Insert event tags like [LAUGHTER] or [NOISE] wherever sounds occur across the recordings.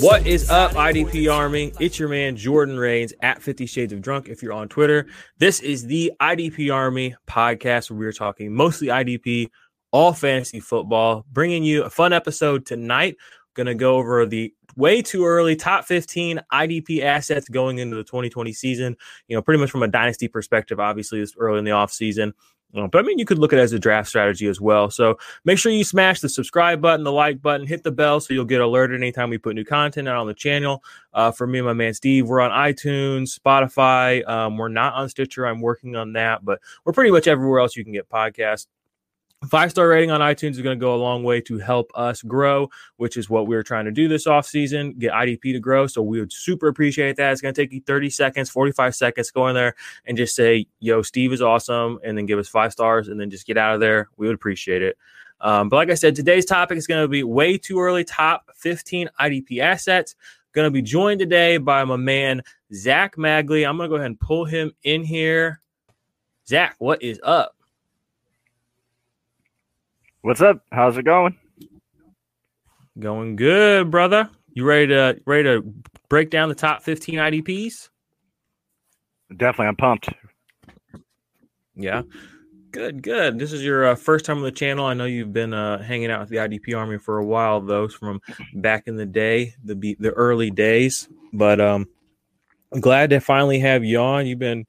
What is up, IDP Army? It's your man Jordan Rains at 50 Shades of Drunk if you're on Twitter. This is the IDP Army podcast where we're talking mostly IDP, all fantasy football, bringing you a fun episode tonight. Going to go over the way too early top 15 IDP assets going into the 2020 season. You know, pretty much from a dynasty perspective, obviously, this early in the off season. Uh, but I mean, you could look at it as a draft strategy as well. So make sure you smash the subscribe button, the like button, hit the bell so you'll get alerted anytime we put new content out on the channel. Uh, for me and my man Steve, we're on iTunes, Spotify. Um, we're not on Stitcher. I'm working on that, but we're pretty much everywhere else you can get podcasts. Five star rating on iTunes is going to go a long way to help us grow, which is what we are trying to do this off season, get IDP to grow. So we would super appreciate that. It's going to take you 30 seconds, 45 seconds, go in there and just say, yo, Steve is awesome, and then give us five stars and then just get out of there. We would appreciate it. Um, but like I said, today's topic is going to be way too early top 15 IDP assets. Going to be joined today by my man, Zach Magely. I'm going to go ahead and pull him in here. Zach, what is up? What's up? How's it going? Going good, brother. You ready to ready to break down the top 15 IDPs? Definitely, I'm pumped. Yeah. Good, good. This is your uh, first time on the channel. I know you've been uh, hanging out with the IDP Army for a while, though, from back in the day, the the early days. But um, I'm glad to finally have you on. You've been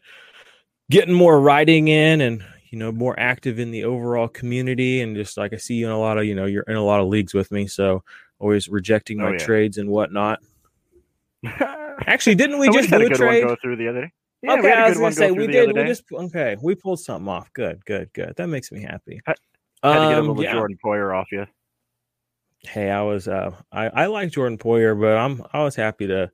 getting more writing in and you know more active in the overall community and just like i see you in a lot of you know you're in a lot of leagues with me so always rejecting my Oh, yeah. trades and whatnot [LAUGHS] actually didn't we just do a trade go through the other day. Yeah, okay we had a i was gonna say go we did we just okay we pulled something off good good good that makes me happy I Had to get a Um, little yeah. Jordan Poyer off you. hey i was uh i i like jordan poyer but i'm i was happy to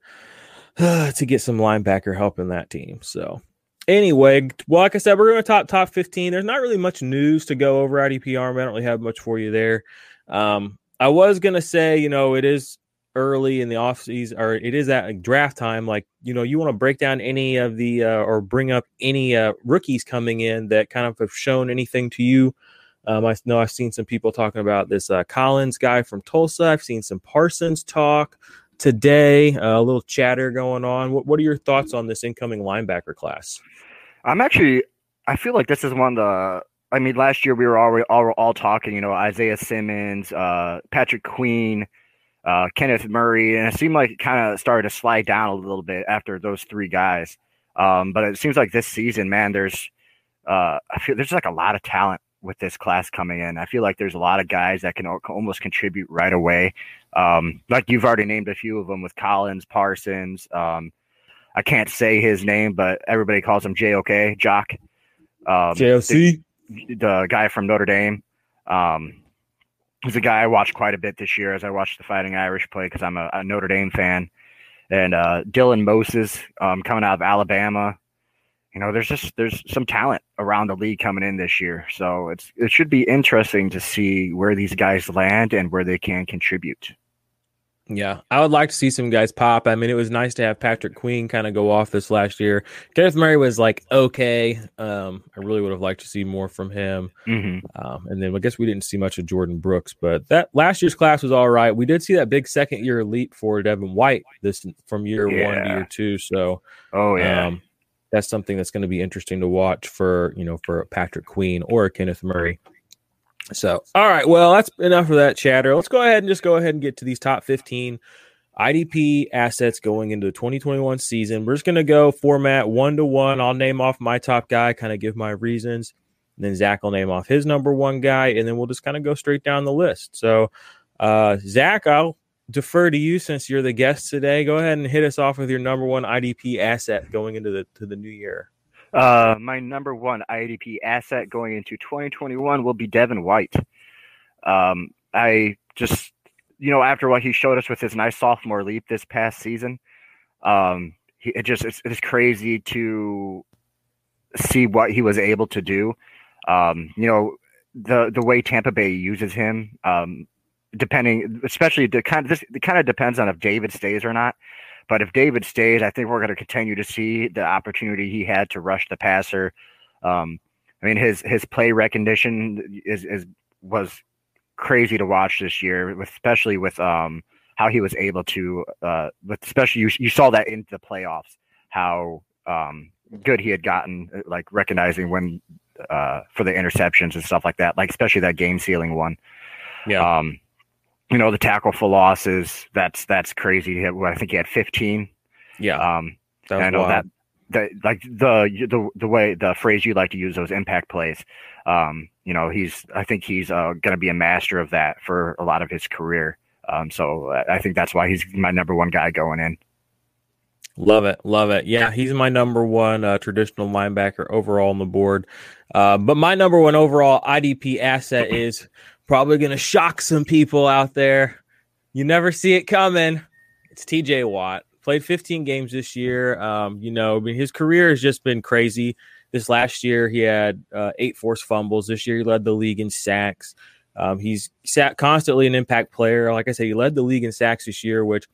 [SIGHS] to get some linebacker help in that team so anyway like i said we're going to top top 15 there's not really much news to go over arm i don't really have much for you there. Um i was going to say you know it is early in the off season or it is at draft time. Like you know you want to break down any of the uh, or bring up any uh, rookies coming in that kind of have shown anything to you. Um, I know I've seen some people talking about this uh, Collins guy from Tulsa. I've seen some Parsons talk today. Uh, a little chatter going on. What, what are your thoughts on this incoming linebacker class? I'm actually. I feel like this is one of the. I mean, last year we were all all, all talking. You know, Isaiah Simmons, uh, Patrick Queen, uh, Kenneth Murray, and it seemed like it kind of started to slide down a little bit after those three guys. Um, but it seems like this season, man, there's. Uh, I feel there's like a lot of talent with this class coming in. I feel like there's a lot of guys that can almost contribute right away. Um, like you've already named a few of them with Collins, Parsons. Um, I can't say his name, but everybody calls him JOK, Jock. Um, JOC. the, the guy from Notre Dame. Um, he's a guy I watched quite a bit this year as I watched the Fighting Irish play because I'm a, a Notre Dame fan. And uh, Dylan Moses um, coming out of Alabama. You know, there's just there's some talent around the league coming in this year, so it's it should be interesting to see where these guys land and where they can contribute. Yeah, I would like to see some guys pop. I mean, it was nice to have Patrick Queen kind of go off this last year. Kenneth Murray was like okay. Um, I really would have liked to see more from him. Mm-hmm. Um, and then I guess we didn't see much of Jordyn Brooks, but that last year's class was all right. We did see that big second year leap for Devin White this from year one to year two. So Oh yeah. um, that's something that's going to be interesting to watch for you know for Patrick Queen or Kenneth Murray. So, all right, well, that's enough of that chatter. Let's go ahead and just go ahead and get to these top 15 IDP assets going into the 2021 season. We're just going to go format one to one. I'll name off my top guy, kind of give my reasons. And then Zach will name off his number one guy, and then we'll just kind of go straight down the list. So, uh, Zach, I'll defer to you since you're the guest today. Go ahead and hit us off with your number one IDP asset going into the to the new year. Uh, my number one IDP asset going into 2021 will be Devin White. Um, I just, you know, after what he showed us with his nice sophomore leap this past season, um, he, it just it's, it's crazy to see what he was able to do. Um, you know, the the way Tampa Bay uses him, um, depending, especially the kind of this, it kind of depends on if David stays or not. But if David stays, I think we're going to continue to see the opportunity he had to rush the passer. Um, I mean, his his play recognition is is was crazy to watch this year, especially with um how he was able to, uh, with especially you you saw that in the playoffs how um good he had gotten, uh, like recognizing when uh for the interceptions and stuff like that, like especially that game sealing one. Yeah. Um, you know, the tackle for losses, that's that's crazy. I think he had 15. Yeah, Um, that was I know wild. that that like the the the way the phrase you like to use those impact plays. Um, you know, he's I think he's uh, going to be a master of that for a lot of his career. Um, so I I think that's why he's my number one guy going in. Love it, love it. Yeah, he's my number one uh, traditional linebacker overall on the board. Uh, but my number one overall IDP asset is probably going to shock some people out there. You never see it coming. It's TJ Watt. Played 15 games this year. Um, you know, I mean, his career has just been crazy. This last year, he had uh, eight forced fumbles. This year, he led the league in sacks. Um, he's sat constantly an impact player. Like I said, he led the league in sacks this year, which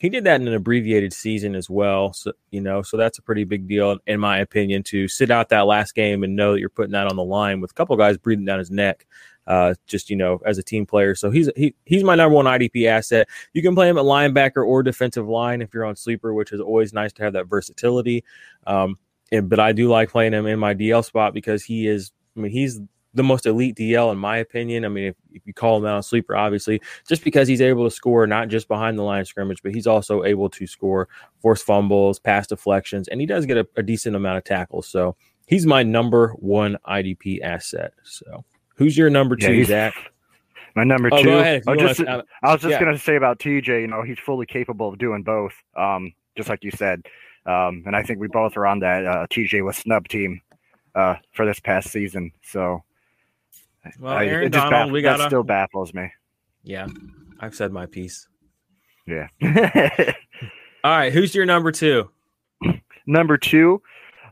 he did that in an abbreviated season as well. So you know, so that's a pretty big deal in my opinion to sit out that last game and know that you're putting that on the line with a couple guys breathing down his neck. Uh, just you know, as a team player, so he's he, he's my number one IDP asset. You can play him at linebacker or defensive line if you're on sleeper, which is always nice to have that versatility. Um, and, but I do like playing him in my DL spot because he is. I mean, he's the most elite DL in my opinion. I mean, if, if you call him out on sleeper, obviously, just because he's able to score not just behind the line of scrimmage, but he's also able to score forced fumbles, pass deflections, and he does get a, a decent amount of tackles. So he's my number one IDP asset. So who's your number two, he's Zach? My number Oh, two. go ahead. Oh, wanna- uh, I was just yeah. gonna say about TJ. You know, he's fully capable of doing both. Um, just like you said. Um, and I think we both are on that uh, TJ was snub team uh, for this past season. So well, I- Aaron it just Donald, baff- we that got still baffles me. Yeah, I've said my piece. Yeah. [LAUGHS] All right, who's your number two? Number two,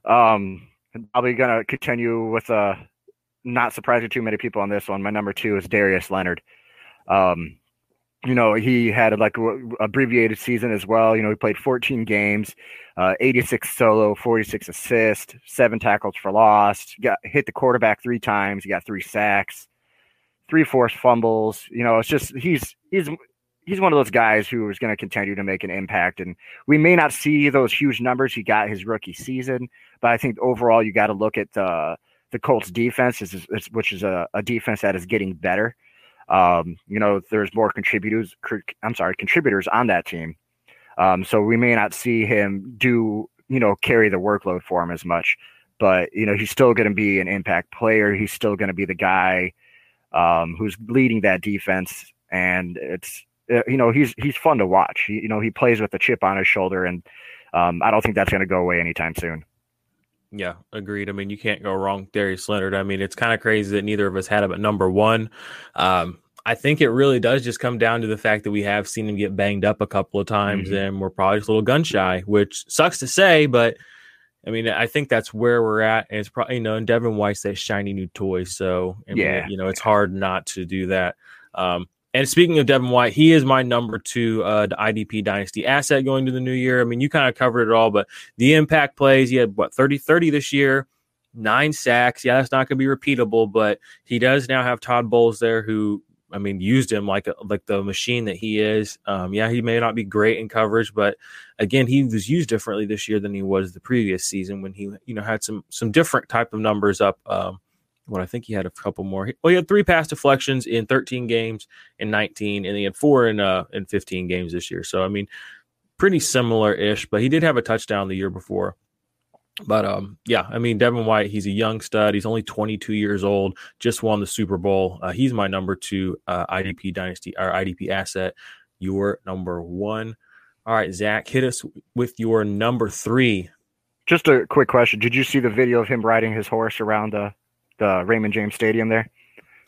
um, I'm probably gonna continue with uh, not surprising too many people on this one. My number two is Darius Leonard. Um, you know, he had like a abbreviated season as well. You know, he played 14 games, uh, 86 solo, 46 assists, seven tackles for loss. Got hit the quarterback three times. He got three sacks, three forced fumbles. You know, it's just he's he's he's one of those guys who is going to continue to make an impact. And we may not see those huge numbers he got his rookie season, but I think overall you got to look at the the Colts defense, is, is, which is a, a defense that is getting better. Um, you know, there's more contributors. I'm sorry, contributors on that team. Um, so we may not see him do, you know, carry the workload for him as much. But you know, he's still going to be an impact player. He's still going to be the guy um, who's leading that defense, and it's uh, you know he's he's fun to watch. He, you know, he plays with a chip on his shoulder, and um, I don't think that's going to go away anytime soon. Yeah, agreed. I mean, you can't go wrong, Darius Leonard. I mean, it's kind of crazy that neither of us had him at number one. Um, I think it really does just come down to the fact that we have seen him get banged up a couple of times, Mhm. and we're probably just a little gun shy, which sucks to say, but I mean, I think that's where we're at, and it's probably you know, and Devin White's that shiny new toy, so I mean, Yeah. you know, it's hard not to do that. Um, And speaking of Devin White, he is my number two uh, the IDP dynasty asset going to the new year. I mean, you kind of covered it all, but the impact plays, he had what 30 30 this year, nine sacks. Yeah, that's not going to be repeatable, but he does now have Todd Bowles there who I mean, used him like like the machine that he is. Um, yeah, he may not be great in coverage, but again, he was used differently this year than he was the previous season when he you know had some some different type of numbers up. Um, what I think he had a couple more. Well, he had three pass deflections in 13 games in 19, and he had four in uh in 15 games this year. So I mean, pretty similar ish. But he did have a touchdown the year before. But um, yeah, I mean Devin White, he's a young stud. He's only 22 years old. Just won the Super Bowl. Uh, he's my number two uh, IDP dynasty or IDP asset. Your number one. All right, Zach, hit us with your number three. Just a quick question: Did you see the video of him riding his horse around the the Raymond James Stadium there?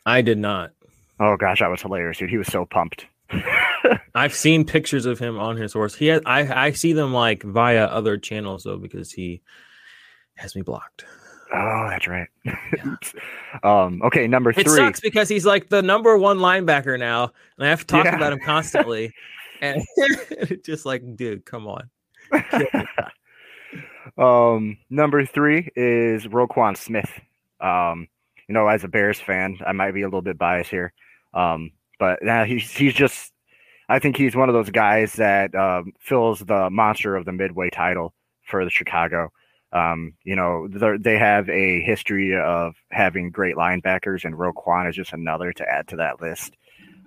I did not. Oh gosh, that was hilarious, dude. He was so pumped. [LAUGHS] I've seen pictures of him on his horse. He has, I I see them like via other channels though because he has me blocked. Oh, that's right. Yeah. [LAUGHS] um, okay, number three. It sucks because he's like the number one linebacker now, and I have to talk yeah. about him constantly. [LAUGHS] and just like, dude, come on. um, number three is Roquan Smith. Um, you know, as a Bears fan, I might be a little bit biased here. Um, but now he's he's just I think he's one of those guys that um, fills the monster of the midway title for the Chicago. Um, you know, they have a history of having great linebackers, and Roquan is just another to add to that list.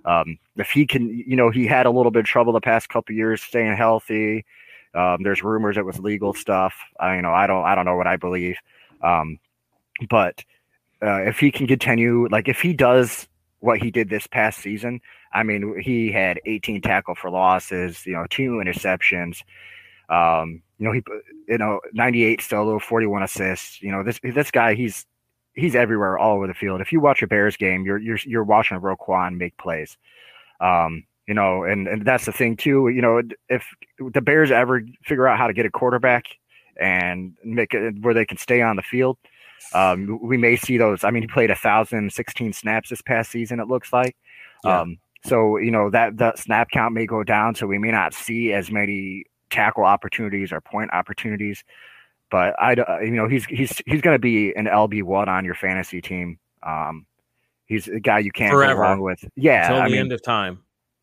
Um, if he can, you know, he had a little bit of trouble the past couple years staying healthy. Um, there's rumors it was legal stuff. I, you know, I don't, I don't know what I believe. But uh, if he can continue, like if he does what he did this past season, I mean, he had 18 tackle for losses, you know, two interceptions. Um, you know, he, you know, 98 solo, 41 assists. You know, this this guy, he's he's everywhere, all over the field. If you watch a Bears game, you're you're you're watching Roquan make plays. Um, you know, and and that's the thing too. You know, if the Bears ever figure out how to get a quarterback and make it where they can stay on the field, um, we may see those. I mean, he played a thousand sixteen snaps this past season. It looks like. Yeah. Um, so you know that the snap count may go down, so we may not see as many tackle opportunities or point opportunities. But I, uh, you know, he's he's he's going to be an LB one on your fantasy team. Um, he's a guy you can't Forever. go wrong with. Yeah, until I the mean, end of time.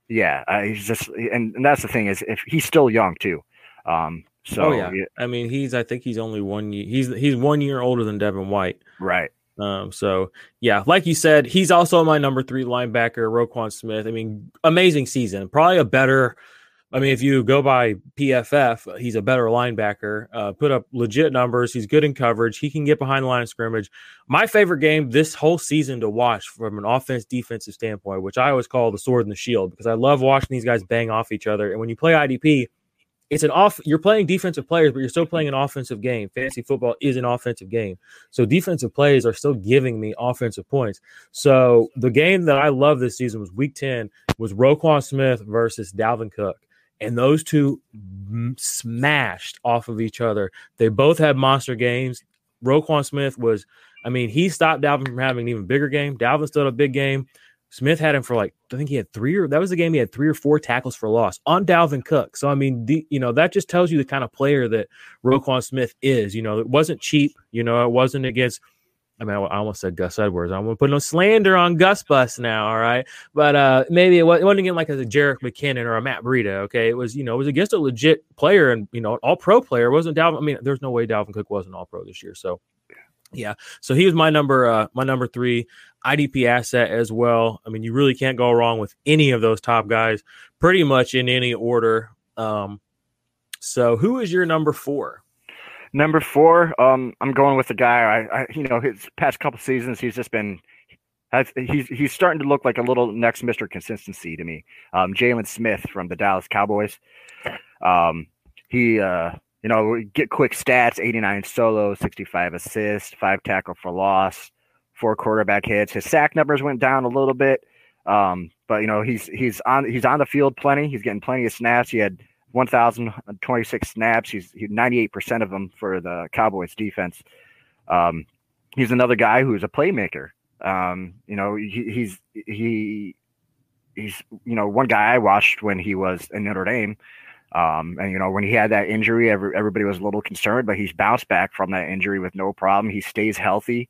Yeah, uh, he's just, and, and that's the thing is, if he's still young too. Um, so oh, yeah. I mean, he's I think he's only one year. He's he's one year older than Devin White. Right. Um, so yeah, like you said, he's also my number three linebacker, Roquan Smith. I mean, amazing season. Probably a better I mean, if you go by PFF, he's a better linebacker. Uh, put up legit numbers. He's good in coverage. He can get behind the line of scrimmage. My favorite game this whole season to watch from an offense defensive standpoint, which I always call the sword and the shield, because I love watching these guys bang off each other. And when you play IDP, it's an off. You're playing defensive players, but you're still playing an offensive game. Fantasy football is an offensive game, so defensive plays are still giving me offensive points. So the game that I love this season was Week Ten was Roquan Smith versus Dalvin Cook and those two smashed off of each other. They both had monster games. Roquan Smith was, I mean, he stopped Dalvin from having an even bigger game. Dalvin still had a big game. Smith had him for like, I think he had three or that was the game he had three or four tackles for loss on Dalvin Cook. So, I mean, the, you know, that just tells you the kind of player that Roquan Smith is. You know, it wasn't cheap. You know, it wasn't against I mean, I almost said Gus Edwards. I'm gonna put no slander on Gus Bus now, all right? But uh, maybe it, was, not again like as a Jerick McKinnon or a Matt Breida. Okay, it was you know it was against a legit player and you know all pro player. It wasn't Dalvin? I mean, there's no way Dalvin Cook wasn't all pro this year. So yeah, so he was my number uh, my number three IDP asset as well. I mean, you really can't go wrong with any of those top guys, pretty much in any order. Um, so who is your number four? Number four, um, I'm going with the guy. I, I, you know, his past couple seasons, he's just been, has, he's he's starting to look like a little next Mister Consistency to me. Um, Jaylon Smith from the Dallas Cowboys. Um, he, uh, you know, get quick stats: 89 solo, 65 assists, five tackle for loss, four quarterback hits. His sack numbers went down a little bit, um, but you know, he's he's on he's on the field plenty. He's getting plenty of snaps. He had 1,026 snaps. He's, he's 98% of them for the Cowboys defense. Um, he's another guy who's a playmaker. Um, you know, he, he's he he's you know one guy I watched when he was in Notre Dame. Um, and you know when he had that injury, every, everybody was a little concerned, but he's bounced back from that injury with no problem. He stays healthy.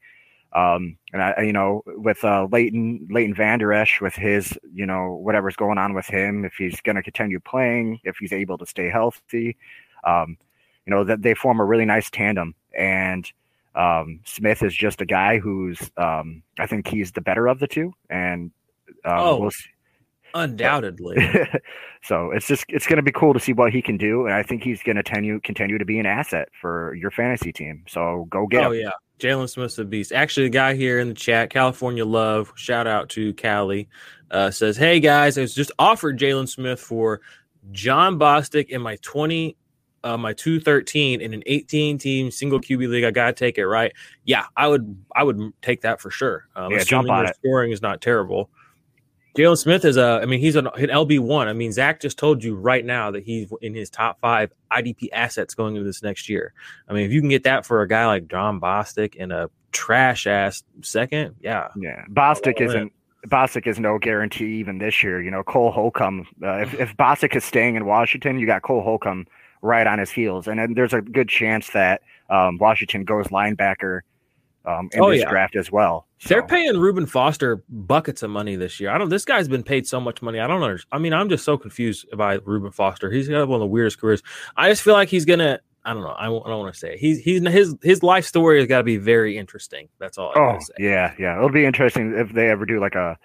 Um, and I, you know, with uh, Leighton Leighton Vander Esch, with his, you know, whatever's going on with him, if he's going to continue playing, if he's able to stay healthy, um, you know, that they form a really nice tandem. And um, Smith is just a guy who's, um, I think he's the better of the two. And um, oh, we'll undoubtedly. [LAUGHS] so it's just it's going to be cool to see what he can do, and I think he's going to continue continue to be an asset for your fantasy team. So go get oh him. yeah, Jaylon Smith's a beast. Actually, a guy here in the chat, California Love, shout out to Cali, uh, says, "Hey guys, I was just offered Jaylon Smith for Jon Bostic in my twenty." Uh, my 213 in an 18 team single QB league, I gotta take it right. Yeah, I would, I would take that for sure. Um, Yeah, jump on it. Scoring is not terrible. Jaylon Smith is a, I mean, he's an, an LB one. I mean, Zach just told you right now that he's in his top five IDP assets going into this next year. I mean, if you can get that for a guy like Jon Bostic in a trash ass second, yeah, Yeah, Bostic isn't. Bostic is no guarantee even this year. You know, Cole Holcomb. Uh, if if Bostic is staying in Washington, you got Cole Holcomb right on his heels, and then there's a good chance that um, Washington goes linebacker um, in Oh, this yeah. draft as well. They're paying Reuben Foster buckets of money this year. I don't. This guy's been paid so much money. I don't know. I mean, I'm just so confused by Reuben Foster. He's got one of the weirdest careers. I just feel like he's gonna. I don't know. I, won't- I don't want to say it. he's he's his his life story has got to be very interesting. That's all. I Oh say. yeah, yeah. It'll be interesting if they ever do like a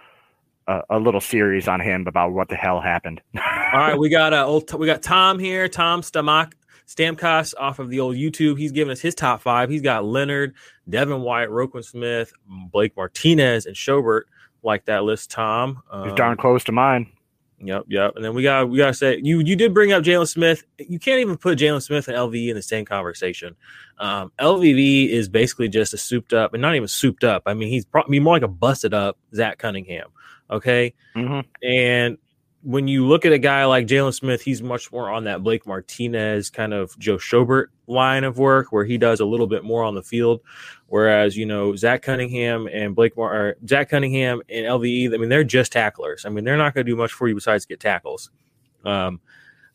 a, a little series on him about what the hell happened. [LAUGHS] All right, we got uh, old, we got Tom here, Tom Stamak Stamkos off of the old YouTube. He's giving us his top five. He's got Leonard, Devin White, Roquan Smith, Blake Martinez, and Schobert. Like that list, Tom. He's Um, darn close to mine. Yep, yep. And then we got we gotta say you you did bring up Jaylon Smith. You can't even put Jaylon Smith and LVE in the same conversation. Um, LVE is basically just a souped up, and not even souped up. I mean, he's probably more like a busted up Zach Cunningham. Okay, hmm and when you look at a guy like Jaylon Smith, he's much more on that Blake Martinez kind of Joe Schobert line of work where he does a little bit more on the field. Whereas, you know, Zach Cunningham and Blake Mar- or Zach Cunningham and LVE, I mean, they're just tacklers. I mean, they're not going to do much for you besides get tackles. Um,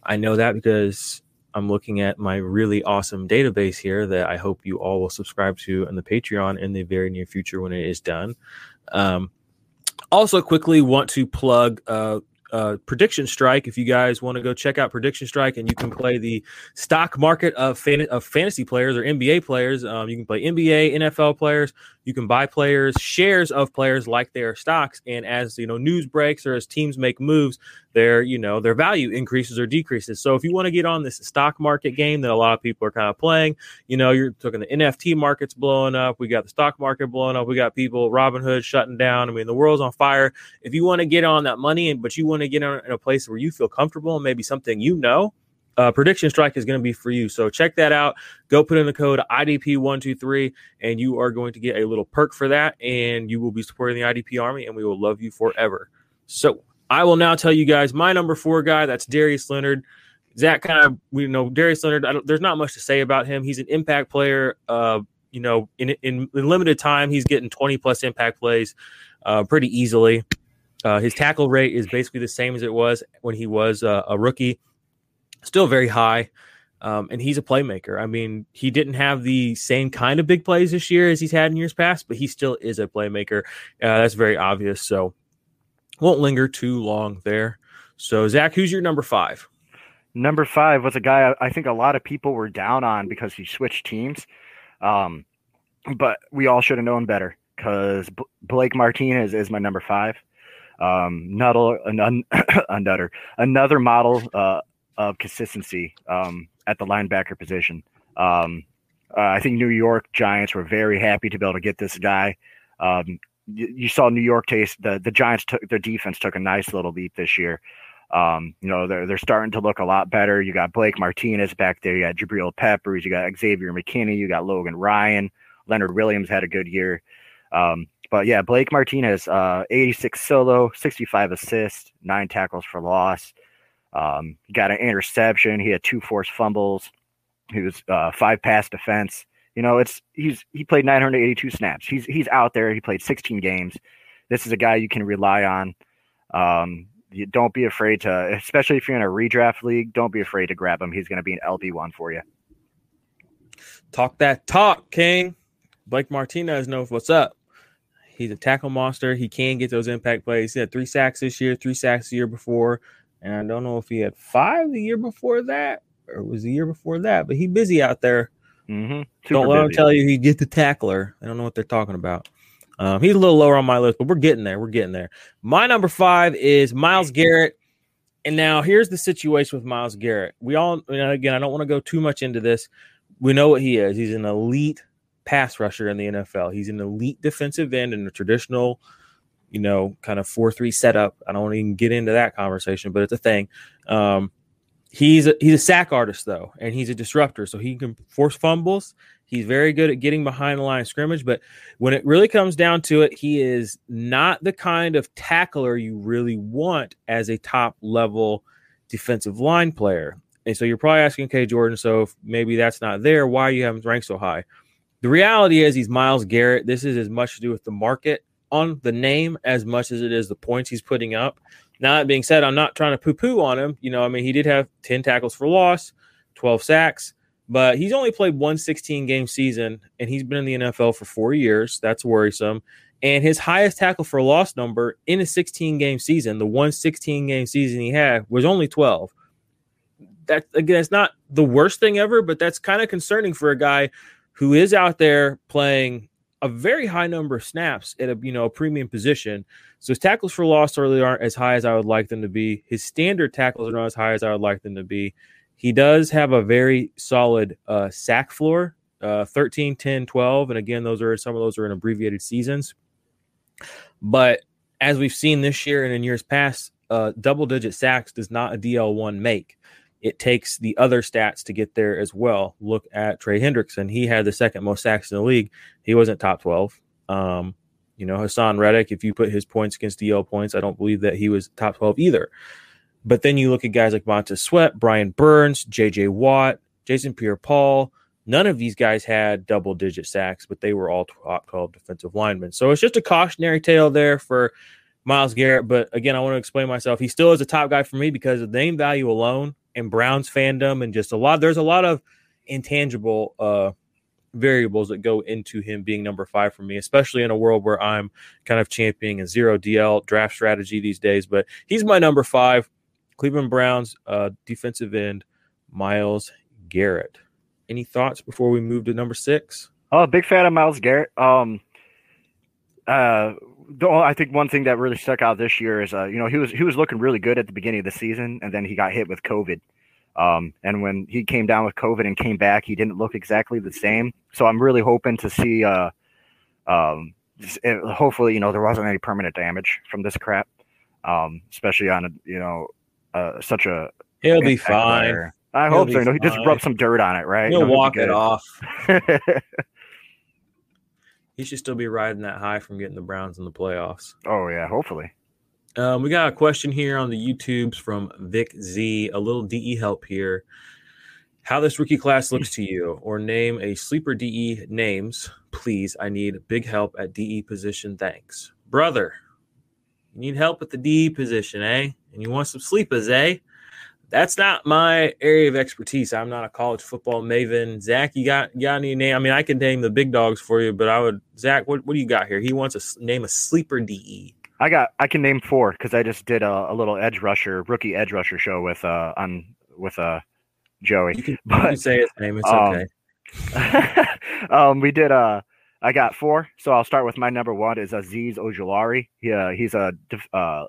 I know that because I'm looking at my really awesome database here that I hope you all will subscribe to in the Patreon in the very near future when it is done. Um, also, quickly want to plug uh, uh, Prediction Strike. If you guys want to go check out Prediction Strike and you can play the stock market of, fan- of fantasy players or NBA players, um, you can play NBA, NFL players. You can buy players, shares of players like their stocks, and as you know, news breaks or as teams make moves, their you know their value increases or decreases. So if you want to get on this stock market game that a lot of people are kind of playing, you know, you're talking the NFT market's blowing up. We got the stock market blowing up. We got people Robinhood shutting down. I mean, the world's on fire. If you want to get on that money, but you want to get on in a place where you feel comfortable and maybe something you know, uh, Prediction Strike is going to be for you. So check that out. Go put in the code IDP123, and you are going to get a little perk for that, and you will be supporting the IDP Army, and we will love you forever. So I will now tell you guys my number four guy. That's Darius Leonard. Zach kind of we know Darius Leonard. There's not much to say about him. He's an impact player. Uh, you know, in, in in limited time, he's getting 20 plus impact plays, uh, pretty easily. Uh, his tackle rate is basically the same as it was when he was uh, a rookie. Still very high. Um, and he's a playmaker. I mean, he didn't have the same kind of big plays this year as he's had in years past, but he still is a playmaker. Uh, that's very obvious. So won't linger too long there. So Zach, who's your number five? Number five was a guy I think a lot of people were down on because he switched teams. Um, but we all should have known better because B- Blake Martinez is my number five. Um, an, a [COUGHS] nutter, another model uh, of consistency um, at the linebacker position. Um, uh, I think New York Giants were very happy to be able to get this guy. Um, you, you saw New York taste the the Giants took their defense took a nice little leap this year. Um, you know, they're they're starting to look a lot better. You got Blake Martinez back there, you got Jabril Peppers, you got Xavier McKinney, you got Logan Ryan, Leonard Williams had a good year. Um, but yeah, Blake Martinez, uh, 86 solo, 65 assists, nine tackles for loss. Um, he got an interception. He had two forced fumbles. He was uh, five pass defense. You know, it's he's he played 982 snaps. He's he's out there. He played 16 games. This is a guy you can rely on. Um, you don't be afraid to, especially if you're in a redraft league, don't be afraid to grab him. He's going to be an LB one for you. Talk that talk, King. Blake Martinez knows what's up. He's a tackle monster. He can get those impact plays. He had three sacks this year, three sacks the year before, and I don't know if he had five the year before that or was the year before that. But he busy out there. Mm-hmm. don't let him tell you he get the tackler. I don't know what they're talking about. Um, he's a little lower on my list, but we're getting there. We're getting there. My number five is Myles Garrett. And now here's the situation with Myles Garrett. We all, again, I don't want to go too much into this. We know what he is. He's an elite pass rusher in the NFL. He's an elite defensive end in a traditional, you know, kind of 4 3 setup. I don't even get into that conversation, but it's a thing. Um, he's a, he's a sack artist though, and he's a disruptor, so he can force fumbles. He's very good at getting behind the line of scrimmage, but when it really comes down to it, he is not the kind of tackler you really want as a top level defensive line player. And so you're probably asking, okay, Jordan, so maybe that's not there, why you have him ranked so high? The reality is he's Myles Garrett. This is as much to do with the market on the name as much as it is the points he's putting up. Now that being said, I'm not trying to poo-poo on him. You know, I mean, he did have 10 tackles for loss, 12 sacks but he's only played one 16 game season and he's been in the NFL for four years. That's worrisome. And his highest tackle for loss number in a 16 game season, the one 16 game season he had, was only 12. That again, it's not the worst thing ever, but that's kind of concerning for a guy who is out there playing a very high number of snaps at a you know a premium position. So his tackles for loss really aren't as high as I would like them to be. His standard tackles are not as high as I would like them to be. He does have a very solid uh, sack floor, uh, 13, 10, 12. And again, those are some of those are in abbreviated seasons. But as we've seen this year and in years past, uh, double digit sacks does not a DL1 make. It takes the other stats to get there as well. Look at Trey Hendrickson. He had the second most sacks in the league. He wasn't top 12. Um, you know, Haason Reddick, if you put his points against DL points, I don't believe that he was top 12 either. But then you look at guys like Montez Sweat, Brian Burns, JJ Watt, Jason Pierre Paul. None of these guys had double digit sacks, but they were all top 12 defensive linemen. So it's just a cautionary tale there for Myles Garrett. But again, I want to explain myself. He still is a top guy for me because of name value alone and Browns fandom and just a lot. There's a lot of intangible uh, variables that go into him being number five for me, especially in a world where I'm kind of championing a zero DL draft strategy these days. But he's my number five. Cleveland Browns uh, defensive end Myles Garrett. Any thoughts before we move to number six? Oh, big fan of Myles Garrett. Um, uh, I think one thing that really stuck out this year is, uh, you know, he was he was looking really good at the beginning of the season, and then he got hit with COVID. Um, and when he came down with COVID and came back, he didn't look exactly the same. So I'm really hoping to see, uh, um, hopefully, you know, there wasn't any permanent damage from this crap, um, especially on a, you know, uh, such a. He'll be fine. Player. I He'll hope so. You know, he just rub some dirt on it, right? He'll walk it off. [LAUGHS] he should still be riding that high from getting the Browns in the playoffs. Oh yeah, hopefully. Um, we got a question here on the YouTubes from Vic Z. A little DE help here. How this rookie class looks to you, or name a sleeper DE names, please. I need big help at DE position. Thanks, brother. You need help at the DE position, eh? And you want some sleepers, eh? That's not my area of expertise. I'm not a college football maven. Zach, you got you got any name? I mean, I can name the big dogs for you, but I would Zach. What what do you got here? He wants to name a sleeper DE. I got I can name four because I just did a, a, little edge rusher rookie edge rusher show with uh on with uh Joey. You can, but, you can say his name. It's um, okay. [LAUGHS] um, we did uh I got four, so I'll start with my number one is Azeez Ojulari. He, uh, he's a uh,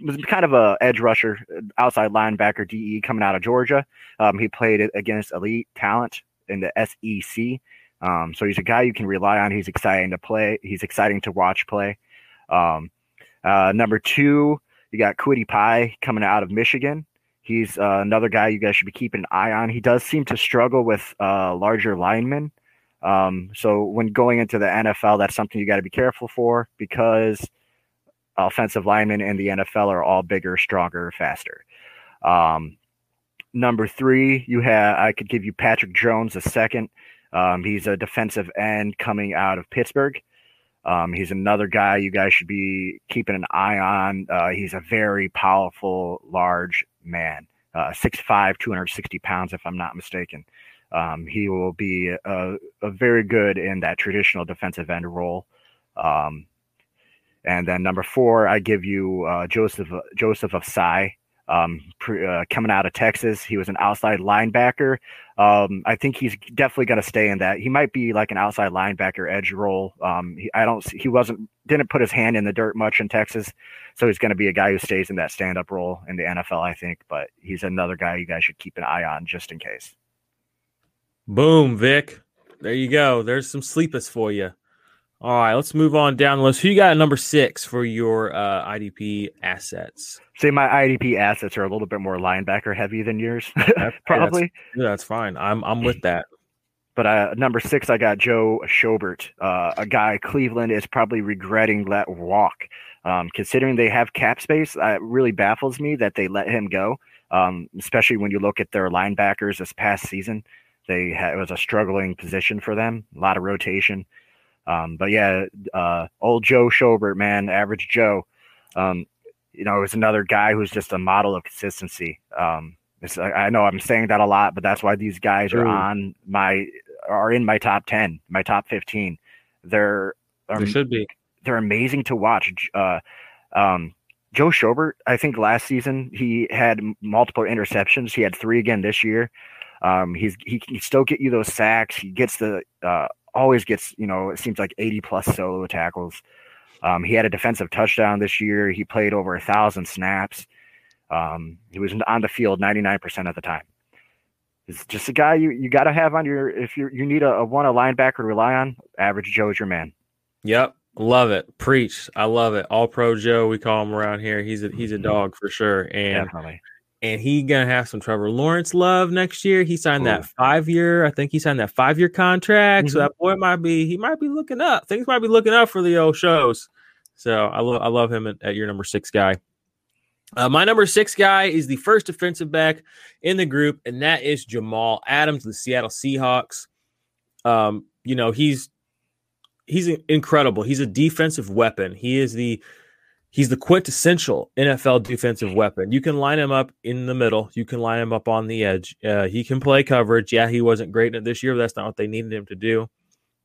was kind of a edge rusher, outside linebacker, DE coming out of Georgia. Um, he played against elite talent in the SEC. Um, so he's a guy you can rely on. He's exciting to play. He's exciting to watch play. Um, uh, number two, you got Kwity Paye coming out of Michigan. He's uh, another guy you guys should be keeping an eye on. He does seem to struggle with uh, larger linemen. Um, so when going into the NFL, that's something you got to be careful for because offensive linemen in the NFL are all bigger, stronger, faster. Um, number three, you have I could give you Patrick Jones a second. Um, he's a defensive end coming out of Pittsburgh. Um, he's another guy you guys should be keeping an eye on. Uh, he's a very powerful, large man, uh, 6'5", 260 pounds, if I'm not mistaken. Um, he will be a, a, very good in that traditional defensive end role. Um, and then number four, I give you uh, Joseph Joseph Ossai um, pre, uh, coming out of Texas. He was an outside linebacker. Um, I think he's definitely going to stay in that. He might be like an outside linebacker edge role. Um, he, I don't. He wasn't didn't put his hand in the dirt much in Texas, so he's going to be a guy who stays in that stand up role in the NFL. I think, but he's another guy you guys should keep an eye on just in case. Boom, Vic. There you go. There's some sleepers for you. All right, let's move on down the list. Who you got at number six for your uh, IDP assets? Say my IDP assets are a little bit more linebacker heavy than yours, [LAUGHS] probably. That's, that's, fine. I'm I'm with that. But uh, number six, I got Joe Schobert, uh, a guy Cleveland is probably regretting let walk. Um, considering they have cap space, uh, it really baffles me that they let him go. Um, especially when you look at their linebackers this past season, they had, it was a struggling position for them, a lot of rotation. Um, but yeah, uh, old Joe Schobert, man, average Joe. Um, you know, is another guy who's just a model of consistency. Um, I know I'm saying that a lot, but that's why these guys are on my are in my top ten, my top fifteen. They're um, they should be. They're amazing to watch. Uh, um, Joe Schobert, I think last season he had multiple interceptions. He had three again this year. Um, he's he can still get you those sacks. He gets the uh, always gets, you know, it seems like 80 plus solo tackles. Um, he had a defensive touchdown this year. He played over a thousand snaps. Um, he was on the field 99% of the time. It's just a guy you, you got to have on your, if you you need a, a one, a linebacker to rely on, average Joe is your man. Yep. Love it. Preach. I love it. All pro Joe, we call him around here. He's a, he's a mm-hmm. dog for sure. And Definitely and he gonna have some Trevor Lawrence love next year. He signed Ooh. that five year. I think he signed that five year contract. Mm-hmm. So that boy might be he might be looking up. Things might be looking up for the old shows. So I love I love him at, at your number six guy. Uh, my number six guy is the first defensive back in the group, and that is Jamal Adams, the Seattle Seahawks. Um, you know he's he's incredible. He's a defensive weapon. He is the He's the quintessential NFL defensive weapon. You can line him up in the middle. You can line him up on the edge. Uh, he can play coverage. Yeah, he wasn't great at this year. But that's not what they needed him to do.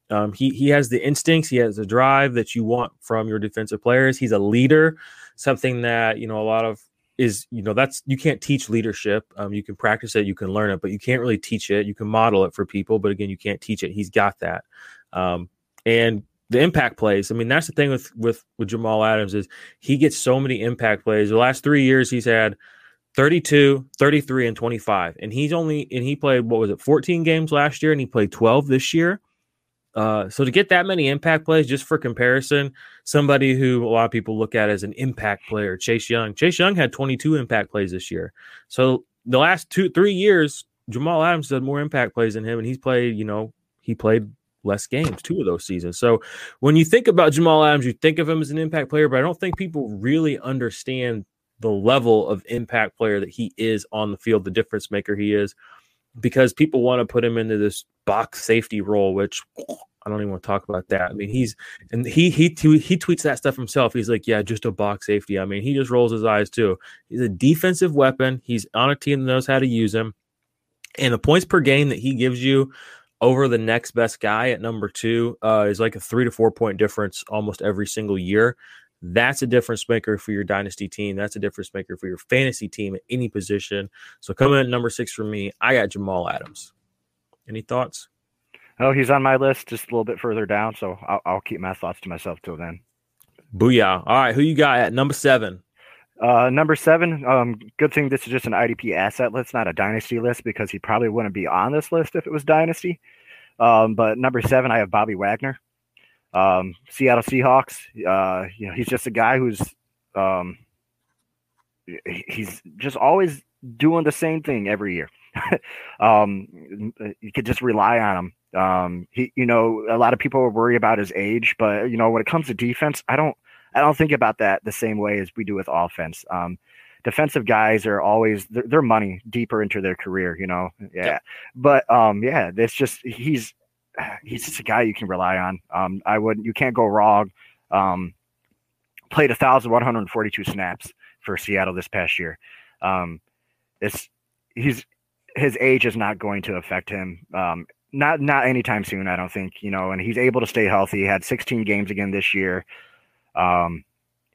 Um, he he has the instincts. He has the drive that you want from your defensive players. He's a leader, something that you know a lot of is you know that's you can't teach leadership. Um, you can practice it, you can learn it, but you can't really teach it. You can model it for people, but again, you can't teach it. He's got that. Um, and the impact plays. I mean, that's the thing with with with Jamal Adams is he gets so many impact plays. The last 3 years he's had 32, 33 and 25. And he's only and he played what was it 14 games last year and he played 12 this year. Uh, so to get that many impact plays, just for comparison, somebody who a lot of people look at as an impact player, Chase Young. Chase Young had 22 impact plays this year. So the last two, three years, Jamal Adams had more impact plays than him, and he's played. You know, he played less games, two of those seasons. So when you think about Jamal Adams, you think of him as an impact player, but I don't think people really understand the level of impact player that he is on the field, the difference maker he is, because people want to put him into this box safety role, which I don't even want to talk about that. I mean, he's and he he he tweets that stuff himself. He's like, yeah, just a box safety. I mean, he just rolls his eyes too. He's a defensive weapon. He's on a team that knows how to use him. And the points per game that he gives you over the next best guy at number two uh, is like a three to four point difference almost every single year. That's a difference maker for your dynasty team. That's a difference maker for your fantasy team at any position. So coming at number six for me, I got Jamal Adams. Any thoughts? Oh, he's on my list just a little bit further down, so I'll, I'll keep my thoughts to myself till then. Booyah! All right, who you got at number seven? Uh, number seven. Um, good thing this is just an IDP asset list, not a dynasty list, because he probably wouldn't be on this list if it was dynasty. Um, but number seven, I have Bobby Wagner, um, Seattle Seahawks. Uh, you know, he's just a guy who's um, he's just always doing the same thing every year. [LAUGHS] um, you could just rely on him. Um, he, you know, a lot of people worry about his age, but you know, when it comes to defense, I don't, I don't think about that the same way as we do with offense. Um, defensive guys are always they're, they're money deeper into their career, you know. Yeah. But um yeah, it's just he's he's just a guy you can rely on. Um, I wouldn't you can't go wrong. Um, played 1,142 snaps for Seattle this past year. Um, it's he's his age is not going to affect him. Um, not not anytime soon, I don't think. You know, and he's able to stay healthy. He had 16 games again this year. Um,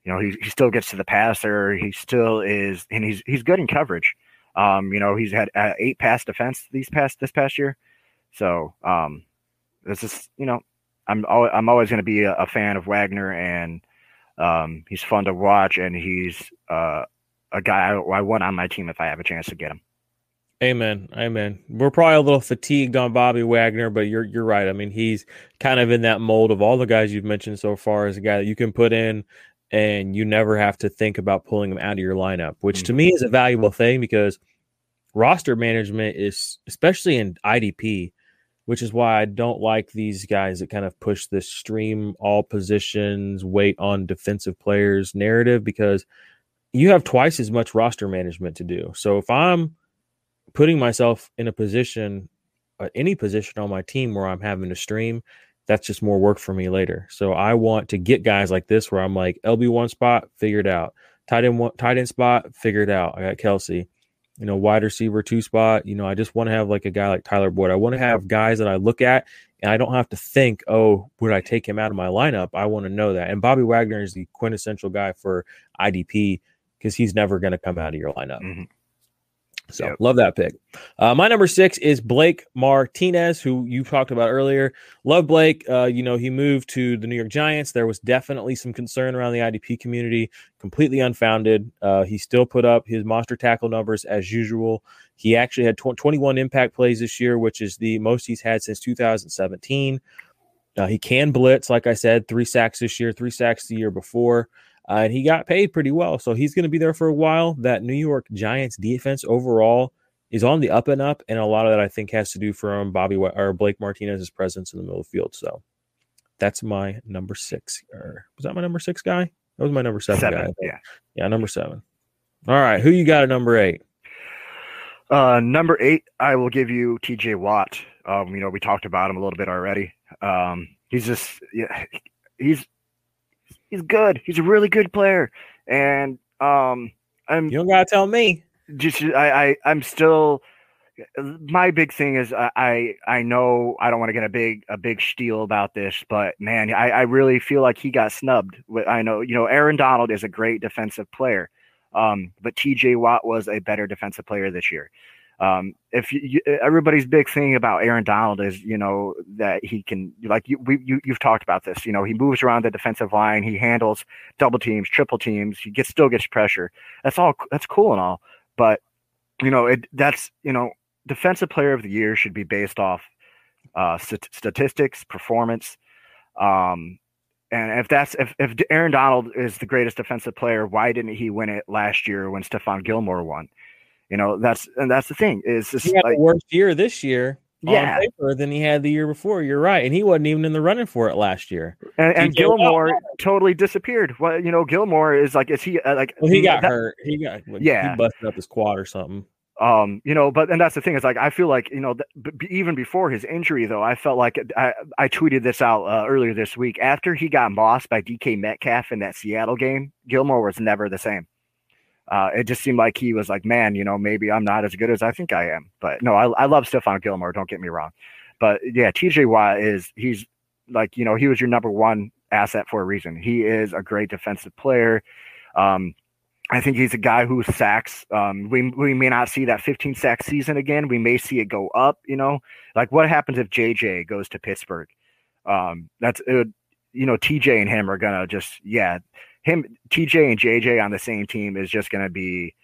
you know, he he still gets to the passer. He still is, and he's he's good in coverage. Um, you know, he's had uh, eight pass defense these past this past year. So, um, this is you know, I'm al- I'm always going to be a, a, fan of Wagner, and um, he's fun to watch, and he's uh, a guy I, I want on my team if I have a chance to get him. Amen. Amen. We're probably a little fatigued on Bobby Wagner, but you're you're right. I mean, he's kind of in that mold of all the guys you've mentioned so far as a guy that you can put in and you never have to think about pulling him out of your lineup, which mm-hmm. to me is a valuable thing because roster management is especially in IDP, which is why I don't like these guys that kind of push this stream all positions, wait on defensive players narrative because you have twice as much roster management to do. So if I'm putting myself in a position, uh, any position on my team where I'm having to stream, that's just more work for me later. So I want to get guys like this where I'm like LB one spot figured out, tight end one, tight end spot figured out. I got Kelce, you know, wide receiver two spot. You know, I just want to have like a guy like Tyler Boyd. I want to have guys that I look at and I don't have to think, oh, would I take him out of my lineup? I want to know that. And Bobby Wagner is the quintessential guy for IDP because he's never going to come out of your lineup. Mm-hmm. So yep. love that pick. Uh, my number six is Blake Martinez, who you talked about earlier. Love Blake. Uh, you know, he moved to the New York Giants. There was definitely some concern around the IDP community, completely unfounded. Uh, he still put up his monster tackle numbers as usual. He actually had tw- 21 impact plays this year, which is the most he's had since 2017. Uh, he can blitz, like I said, three sacks this year, three sacks the year before uh, and he got paid pretty well. So he's going to be there for a while. That New York Giants defense overall is on the up and up, and a lot of that I think has to do from Bobby or Blake Martinez's presence in the middle of the field. So that's my number six. Or was that my number six guy? That was my number seven, seven guy. Yeah, yeah, number seven. All right, who you got at number eight? Uh, number eight, I will give you T.J. Watt. Um, you know, we talked about him a little bit already. Um, he's just, yeah, he's he's good. He's a really good player, and um, I'm. You don't gotta tell me. Just I, I I'm still. My big thing is I I know I don't want to get a big a big steal about this, but man, I, I really feel like he got snubbed. I know you know Aaron Donald is a great defensive player, um, but T.J. Watt was a better defensive player this year. Um, if you, everybody's big thing about Aaron Donald is, you know, that he can, like you, we, you, you've talked about this, you know, he moves around the defensive line, he handles double teams, triple teams, he gets, still gets pressure. That's all, that's cool and all. But, you know, it, that's, you know, defensive player of the year should be based off uh, st- statistics, performance. Um, and if that's if, if Aaron Donald is the greatest defensive player, why didn't he win it last year when Stephon Gilmore won? You know, that's and that's the thing is he had like, the worst year this year. Yeah, paper than he had the year before. You're right, and he wasn't even in the running for it last year. And, and Gilmore totally disappeared. Well, you know, Gilmore is like, is he uh, like? Well, he got that, hurt. He got yeah, he busted up his quad or something. Um, you know, but and that's the thing is like I feel like you know th- b- even before his injury though I felt like I I tweeted this out uh, earlier this week after he got bossed by DK Metcalf in that Seattle game Gilmore was never the same uh, it just seemed like he was like, man, you know, maybe I'm not as good as I think I am. But no, I, I love Stephon Gilmore. Don't get me wrong. But yeah, TJ Watt is he's like you know he was your number one asset for a reason. He is a great defensive player. Um, I think he's a guy who sacks. Um, we we may not see that 15 sack season again. We may see it go up. You know, like what happens if JJ goes to Pittsburgh? Um, that's it, you know TJ and him are gonna just yeah him TJ and JJ on the same team is just going to be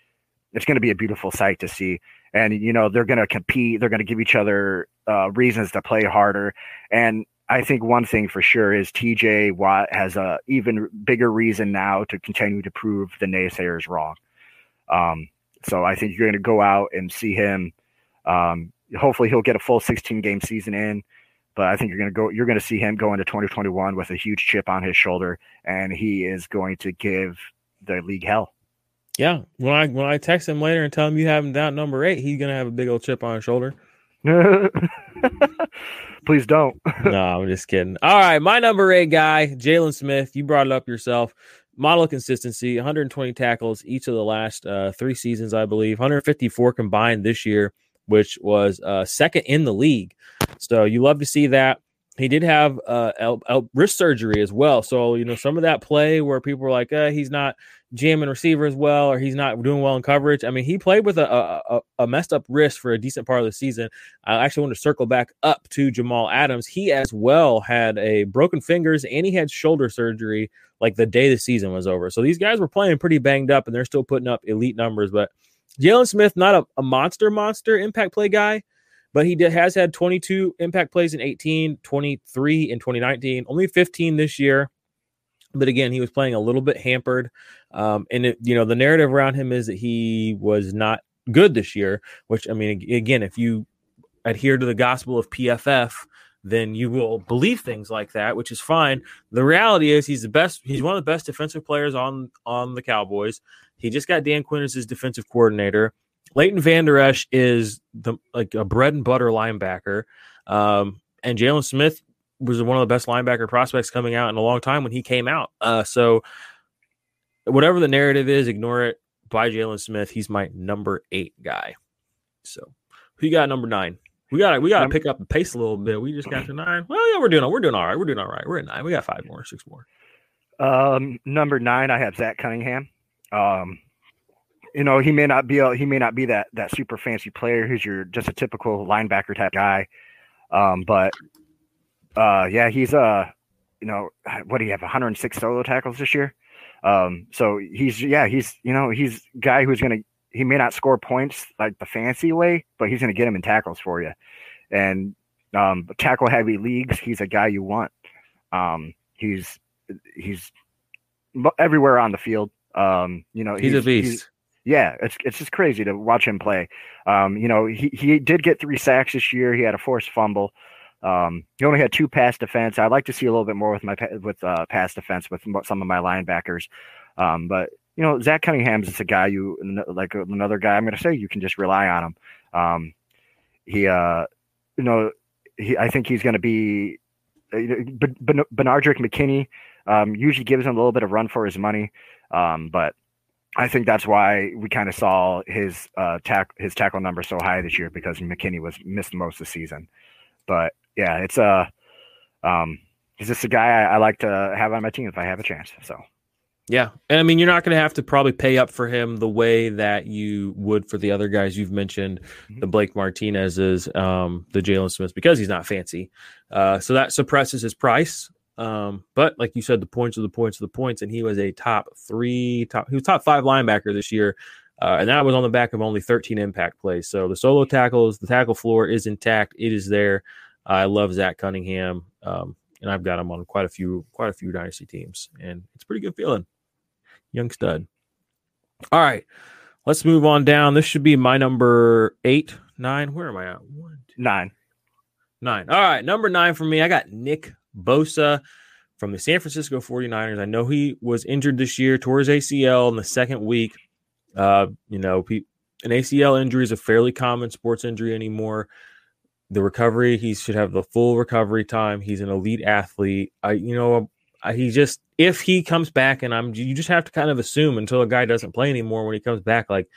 it's going to be a beautiful sight to see. And you know they're going to compete. They're going to give each other uh, reasons to play harder. And I think one thing for sure is TJ Watt has a even bigger reason now to continue to prove the naysayers wrong. Um, so I think you're going to go out and see him. Um, hopefully, he'll get a full 16 game season in. But I think you're going to go. You're going to see him go into 2021 with a huge chip on his shoulder, and he is going to give the league hell. Yeah, when I when I text him later and tell him you have him down number eight, he's going to have a big old chip on his shoulder. [LAUGHS] Please don't. [LAUGHS] no, I'm just kidding. All right, my number eight guy, Jaylon Smith. You brought it up yourself. Model consistency, 120 tackles each of the last uh, three seasons, I believe. 154 combined this year, which was uh, second in the league. So you love to see that. He did have uh, wrist surgery as well. So, you know, some of that play where people were like, uh, he's not jamming receiver as well, or he's not doing well in coverage. I mean, he played with a, a, a messed up wrist for a decent part of the season. I actually want to circle back up to Jamal Adams. He as well had a broken fingers and he had shoulder surgery like the day the season was over. So these guys were playing pretty banged up and they're still putting up elite numbers. But Jaylon Smith, not a, a monster, monster impact play guy, but he did, has had 22 impact plays in 18, 23 in 2019, only 15 this year. But again, he was playing a little bit hampered. Um, and, it, you know, the narrative around him is that he was not good this year, which, I mean, again, if you adhere to the gospel of PFF, then you will believe things like that, which is fine. The reality is he's the best. He's one of the best defensive players on on the Cowboys. He just got Dan Quinn as his defensive coordinator. Leighton Vander Esch is the like a bread and butter linebacker, um, and Jaylon Smith was one of the best linebacker prospects coming out in a long time when he came out. Uh, so whatever the narrative is, ignore it. By Jaylon Smith, he's my number eight guy. So who you got number nine? We gotta we got to pick up the pace a little bit. We just got to nine. Well, yeah, we're doing we're doing all right. We're doing all right. We're at nine. We got five more, six more. Um, number nine, I have Zach Cunningham. Um, you know, he may not be a, he may not be that that super fancy player who's your just a typical linebacker type guy. Um, but uh, yeah, he's uh, you know, what do you have? 106 solo tackles this year. Um, so he's yeah, he's you know, he's guy who's gonna he may not score points like the fancy way, but he's going to get him in tackles for you. And um, tackle heavy leagues, he's a guy you want. Um, he's he's everywhere on the field. Um, you know, he's, he's a beast. He's, yeah, it's it's just crazy to watch him play. Um, you know, he he did get three sacks this year. He had a forced fumble. Um, he only had two pass defense. I'd like to see a little bit more with my with uh, pass defense with some of my linebackers. Um, but you know, Zach Cunningham's just a guy you like another guy. I'm going to say you can just rely on him. Um, he, uh, you know, he, I think he's going to be. Uh, Benardrick McKinney um, usually gives him a little bit of run for his money, um, but I think that's why we kind of saw his uh, tack his tackle number so high this year because McKinney was missed most of the season. But yeah, it's a uh, um, he's just a guy I, I like to have on my team if I have a chance. So yeah. And I mean, you're not going to have to probably pay up for him the way that you would for the other guys you've mentioned, mm-hmm. the Blake Martinez's, um, the Jaylon Smiths, because he's not fancy. Uh, so that suppresses his price. Um, but like you said, the points are the points are the points, and he was a top three, top he was top five linebacker this year. Uh, and that was on the back of only 13 impact plays. So the solo tackles, the tackle floor is intact. It is there. I love Zach Cunningham. Um, and I've got him on quite a few, quite a few dynasty teams, and it's pretty good feeling young stud. All right, let's move on down. This should be my number eight, nine. Where am I at? One, two, nine, nine. All right, number nine for me. I got Nick Bosa from the San Francisco 49ers. I know he was injured this year, tore his ACL in the second week. Uh, you know, an ACL injury is a fairly common sports injury anymore. The recovery, he should have the full recovery time. He's an elite athlete. I, you know, he just if he comes back and I'm you just have to kind of assume until a guy doesn't play anymore when he comes back like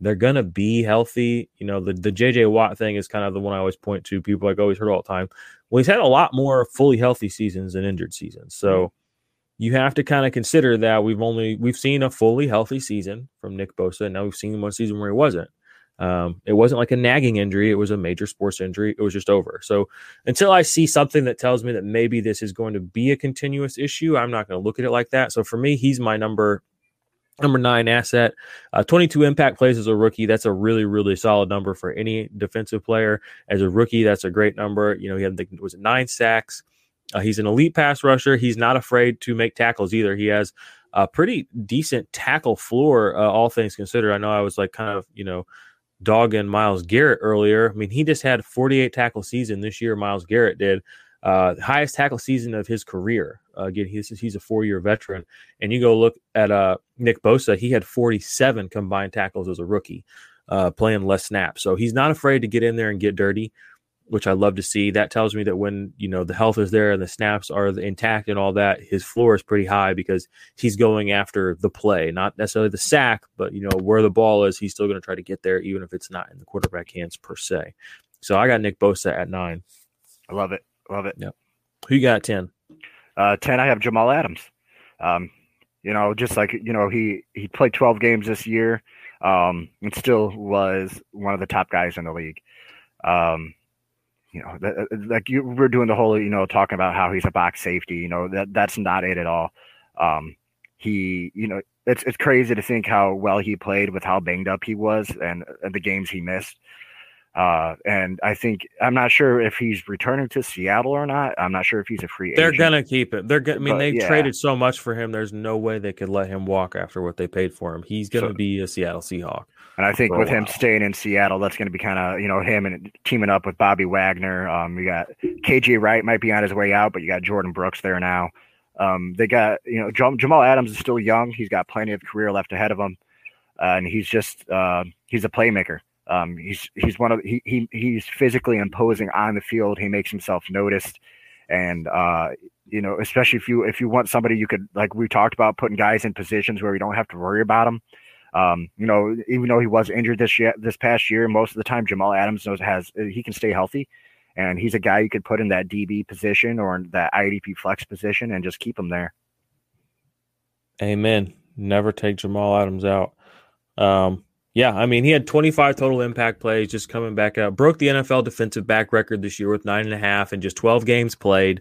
they're gonna be healthy. You know, the the JJ Watt thing is kind of the one I always point to. People like always heard all the time. Well, he's had a lot more fully healthy seasons than injured seasons. So mm-hmm. you have to kind of consider that we've only we've seen a fully healthy season from Nick Bosa, and now we've seen one season where he wasn't. Um, it wasn't like a nagging injury, it was a major sports injury. It was just over. So until I see something that tells me that maybe this is going to be a continuous issue, I'm not going to look at it like that. So for me, he's my number number nine asset. Uh, 22 impact plays as a rookie. That's a really, really solid number for any defensive player. As a rookie, that's a great number. You know, he had the, was nine sacks. Uh, he's an elite pass rusher. He's not afraid to make tackles either. He has a pretty decent tackle floor, uh, all things considered. I know I was like kind of, you know, dogging Myles Garrett earlier. I mean, he just had 48 tackle season this year. Myles Garrett did uh, highest tackle season of his career. Uh, again, he's he's a four year veteran, and you go look at uh, Nick Bosa. He had 47 combined tackles as a rookie, uh, playing less snaps. So he's not afraid to get in there and get dirty. Which I love to see. That tells me that when you know the health is there and the snaps are intact and all that, his floor is pretty high because he's going after the play, not necessarily the sack, but you know where the ball is, he's still going to try to get there, even if it's not in the quarterback hands per se. So I got Nick Bosa at nine. I love it, love it. Yep. Who you got ten? Uh, ten, I have Jamal Adams. Um, you know, just like you know, he he played twelve games this year, um, and still was one of the top guys in the league. Um, you know, like you were doing the whole, you know, talking about how he's a box safety. You know, that that's not it at all. Um, he, you know, it's it's crazy to think how well he played with how banged up he was and, and the games he missed. Uh, and I think I'm not sure if he's returning to Seattle or not. I'm not sure if he's a free. Agent. They're gonna keep it. They're gonna. I mean, But, they yeah. traded so much for him. There's no way they could let him walk after what they paid for him. He's gonna So- be a Seattle Seahawk. And I think with him staying in Seattle, that's going to be kind of you know him and teaming up with Bobby Wagner. Um, you got KJ Wright might be on his way out, but you got Jordyn Brooks there now. Um, they got you know Jam- Jamal Adams is still young. He's got plenty of career left ahead of him, uh, and he's just uh, he's a playmaker. Um, he's he's one of he, he he's physically imposing on the field. He makes himself noticed, and uh, you know especially if you if you want somebody you could like we talked about putting guys in positions where you don't have to worry about them. Um, you know, even though he was injured this year, this past year, most of the time Jamal Adams knows has he can stay healthy, and he's a guy you could put in that DB position or in that IDP flex position and just keep him there. Amen. Never take Jamal Adams out. Um, yeah, I mean, he had 25 total impact plays just coming back out. Broke the NFL defensive back record this year with nine and a half and just 12 games played.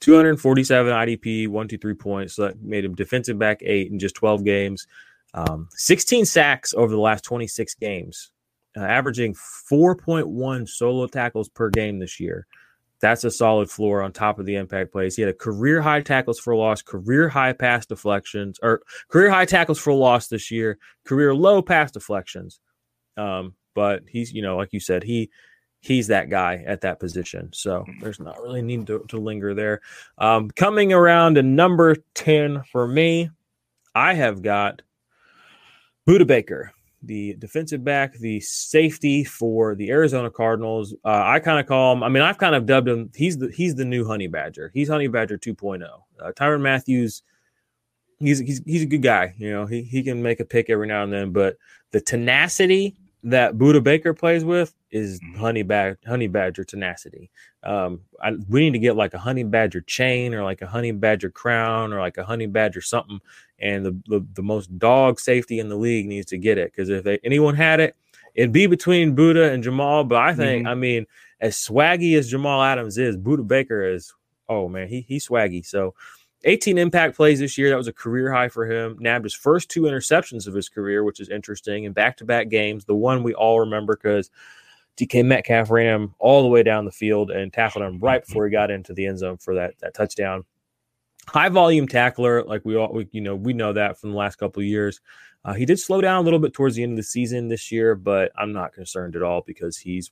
247 IDP, one, two, three points. So that made him defensive back eight in just 12 games. Um, 16 sacks over the last 26 games, uh, averaging 4.1 solo tackles per game this year. That's a solid floor on top of the impact plays. He had a career high tackles for loss, career high pass deflections, or career high tackles for loss this year, career low pass deflections. Um, but he's, you know, like you said, he he's that guy at that position. So there's not really need to, to linger there. Um, coming around to number 10 for me, I have got Budda Baker, the defensive back, the safety for the Arizona Cardinals. Uh, I kind of call him. I mean, I've kind of dubbed him. He's the he's the new Honey Badger. He's Honey Badger 2.0. Uh, Tyrann Mathieu. He's, he's he's a good guy. You know, he he can make a pick every now and then, but the tenacity that Budda Baker plays with is honey bad honey badger tenacity. Um, I, we need to get like a honey badger chain or like a honey badger crown or like a honey badger something. And the the, the most dog safety in the league needs to get it because if they, anyone had it, it'd be between Budda and Jamal. But I think, I mean, as swaggy as Jamal Adams is, Budda Baker is. Oh man, he he's swaggy. So. 18 impact plays this year. That was a career high for him. Nabbed his first two interceptions of his career, which is interesting. In back to back games, the one we all remember because DK Metcalf ran him all the way down the field and tackled him right before he got into the end zone for that, that touchdown. High volume tackler, like we all, we, you know, we know that from the last couple of years. Uh, he did slow down a little bit towards the end of the season this year, but I'm not concerned at all because he's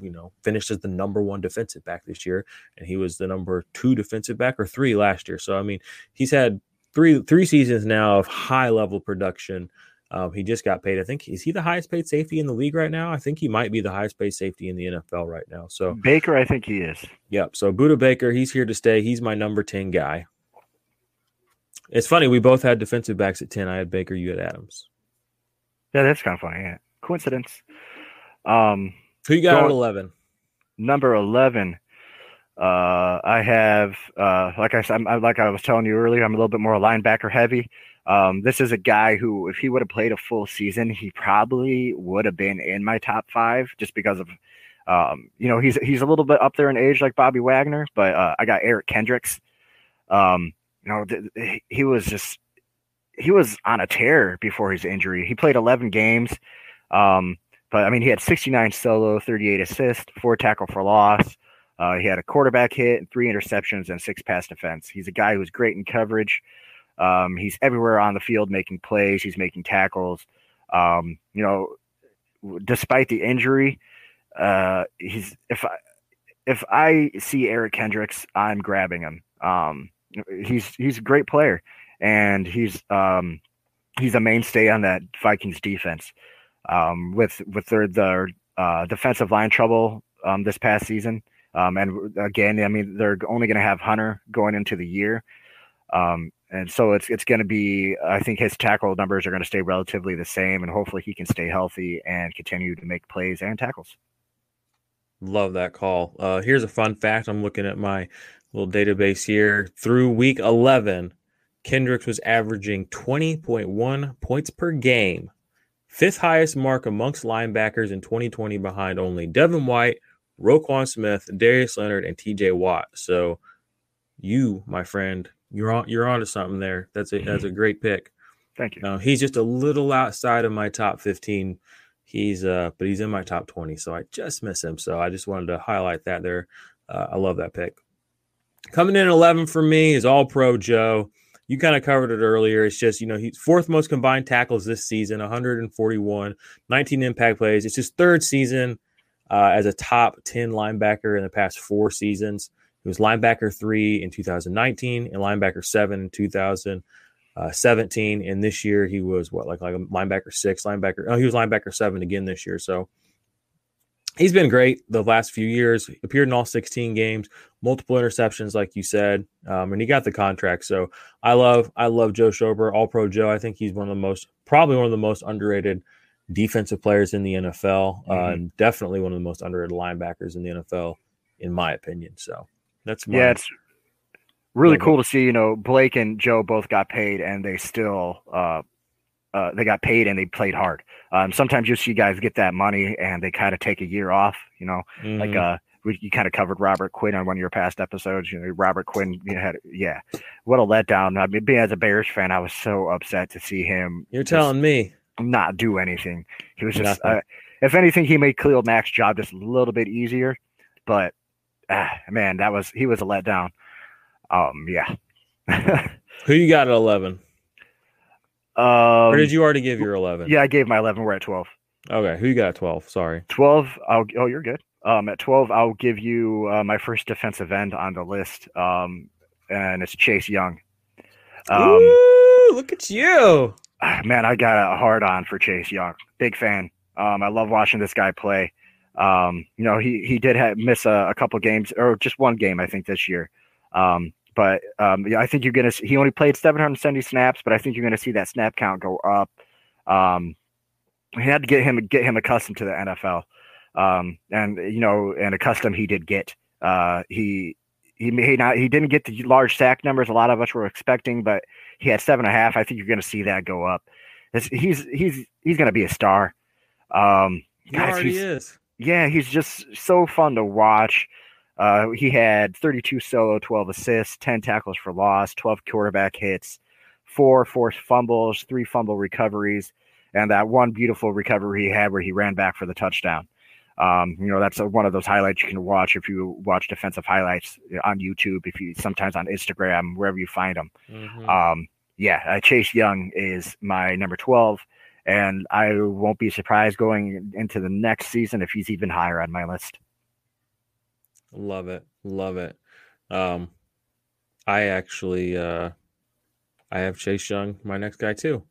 you know, finished as the number one defensive back this year, and he was the number two defensive back or three last year. So I mean, he's had three three seasons now of high level production. Um, he just got paid. I think is he the highest paid safety in the league right now? I think he might be the highest paid safety in the NFL right now. So Baker, I think he is. Yep. So Budda Baker, he's here to stay. He's my number 10 guy. It's funny, we both had defensive backs at 10. I had Baker, you had Adams. Yeah, that's kind of funny. Yeah, coincidence. Um, Who you got Go at 11? number 11 uh i have uh like i said like i was telling you earlier i'm a little bit more linebacker heavy. Um this is a guy who if he would have played a full season he probably would have been in my top five just because of um you know he's he's a little bit up there in age like bobby wagner but uh, i got eric kendricks. Um you know th- th- he was just he was on a tear before his injury. He played 11 games. Um but I mean, he had 69 solo, 38 assists, four tackle for loss. Uh, he had a quarterback hit, and three interceptions, and six pass defense. He's a guy who's great in coverage. Um, he's everywhere on the field making plays. He's making tackles. Um, you know, despite the injury, uh, he's if I if I see Eric Kendricks, I'm grabbing him. Um, he's he's a great player, and he's um, he's a mainstay on that Vikings defense um, with with their their uh, defensive line trouble um, this past season. Um, and again, I mean, they're only going to have Hunter going into the year. Um, and so it's it's going to be. I think his tackle numbers are going to stay relatively the same, and hopefully he can stay healthy and continue to make plays and tackles. Love that call. Uh, here's a fun fact. I'm looking at my little database here. Through week 11, Kendricks was averaging 20.1 points per game, fifth highest mark amongst linebackers in 2020, behind only Devin White, Roquan Smith, Darius Leonard, and TJ Watt. So, you, my friend, you're on you're onto something there. That's a that's a great pick. Thank you. He's just a little outside of my top 15. He's uh, but he's in my top 20, so I just miss him. So I just wanted to highlight that there. Uh, I love that pick. Coming in 11 for me is All Pro Joe. You kind of covered it earlier. It's just, you know, he's fourth most combined tackles this season, 141, 19 impact plays. It's his third season uh, as a top 10 linebacker in the past four seasons. He was linebacker three in 2019 and linebacker seven in 2017. And this year he was what, like, like a linebacker six, linebacker. Oh, he was linebacker seven again this year. So he's been great the last few years. He appeared in all 16 games, multiple interceptions, like you said, um, and he got the contract. So I love, I love Joe Schobert, All Pro Joe. I think he's one of the most, probably one of the most underrated defensive players in the NFL. Mm-hmm. Uh, definitely one of the most underrated linebackers in the NFL, in my opinion. So that's my, yeah, it's really cool to see. You know, Blake and Joe both got paid, and they still uh, uh, they got paid and they played hard. Um, sometimes you see guys get that money and they kind of take a year off. You know, mm-hmm. like uh, we, you kind of covered Robert Quinn on one of your past episodes. You know, Robert Quinn you had yeah, what a letdown. I mean, being as a Bears fan, I was so upset to see him. You're telling me not do anything. He was just, uh, if anything, he made Khalil Mack's job just a little bit easier. But ah, man, that was he was a letdown. Um, yeah. [LAUGHS] Who you got at eleven? Um, or did you already give your eleven? Yeah, I gave my eleven. We're at twelve. Okay, who you got at twelve? Sorry, twelve. I'll, oh, you're good. Um, at twelve, I'll give you uh, my first defensive end on the list. Um, and it's Chase Young. Um, Ooh, look at you, man! I got a hard on for Chase Young. Big fan. Um, I love watching this guy play. Um, you know, he he did have, miss a, a couple games or just one game, I think, this year. Um, but um, yeah, I think you're gonna. He only played 770 snaps, but I think you're gonna see that snap count go up. Um, he had to get him get him accustomed to the NFL, um, and you know, and accustomed he did get. Uh, he he he not he didn't get the large sack numbers a lot of us were expecting, but he had seven and a half. I think you're going to see that go up. It's, he's he's he's going to be a star. Um, he guys, already is. Yeah, he's just so fun to watch. Uh, he had 32 solo, 12 assists, 10 tackles for loss, 12 quarterback hits, four forced fumbles, three fumble recoveries, and that one beautiful recovery he had where he ran back for the touchdown. Um, you know, that's a, one of those highlights you can watch if you watch defensive highlights on YouTube, if you sometimes on Instagram, wherever you find them. Mm-hmm. Um, yeah, uh, Chase Young is my number 12, and I won't be surprised going into the next season if he's even higher on my list. Love it. Love it. Um, I actually, uh, I have Chase Young, my next guy too.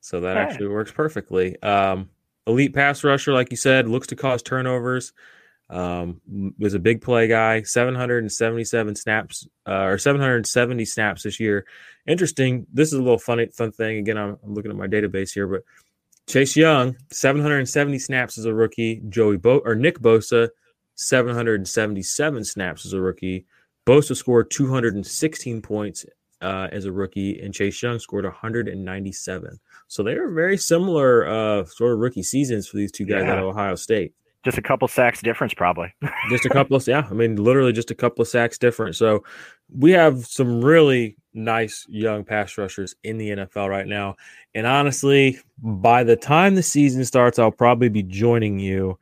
So that actually works perfectly. Um, elite pass rusher, like you said, looks to cause turnovers. Um, was a big play guy, 777 snaps, uh, or 770 snaps this year. Interesting. This is a little funny, fun thing. Again, I'm, I'm looking at my database here, but Chase Young, 770 snaps as a rookie. Joey Bo or Nick Bosa, 777 snaps as a rookie. Bosa scored 216 points uh, as a rookie, and Chase Young scored 197. So they were very similar uh, sort of rookie seasons for these two guys yeah. at Ohio State. Just a couple sacks difference, probably. [LAUGHS] just a couple of, yeah. I mean, literally just a couple of sacks difference. So we have some really nice young pass rushers in the NFL right now. And honestly, by the time the season starts, I'll probably be joining you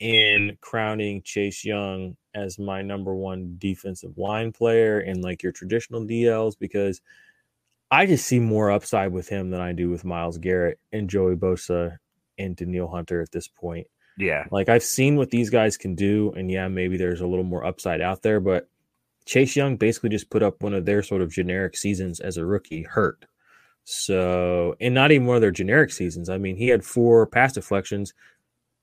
in crowning Chase Young as my number one defensive line player in like your traditional DLs because I just see more upside with him than I do with Myles Garrett and Joey Bosa and Danielle Hunter at this point. Yeah. Like I've seen what these guys can do, and yeah, maybe there's a little more upside out there, but Chase Young basically just put up one of their sort of generic seasons as a rookie, hurt. So, and not even one of their generic seasons. I mean, he had four pass deflections,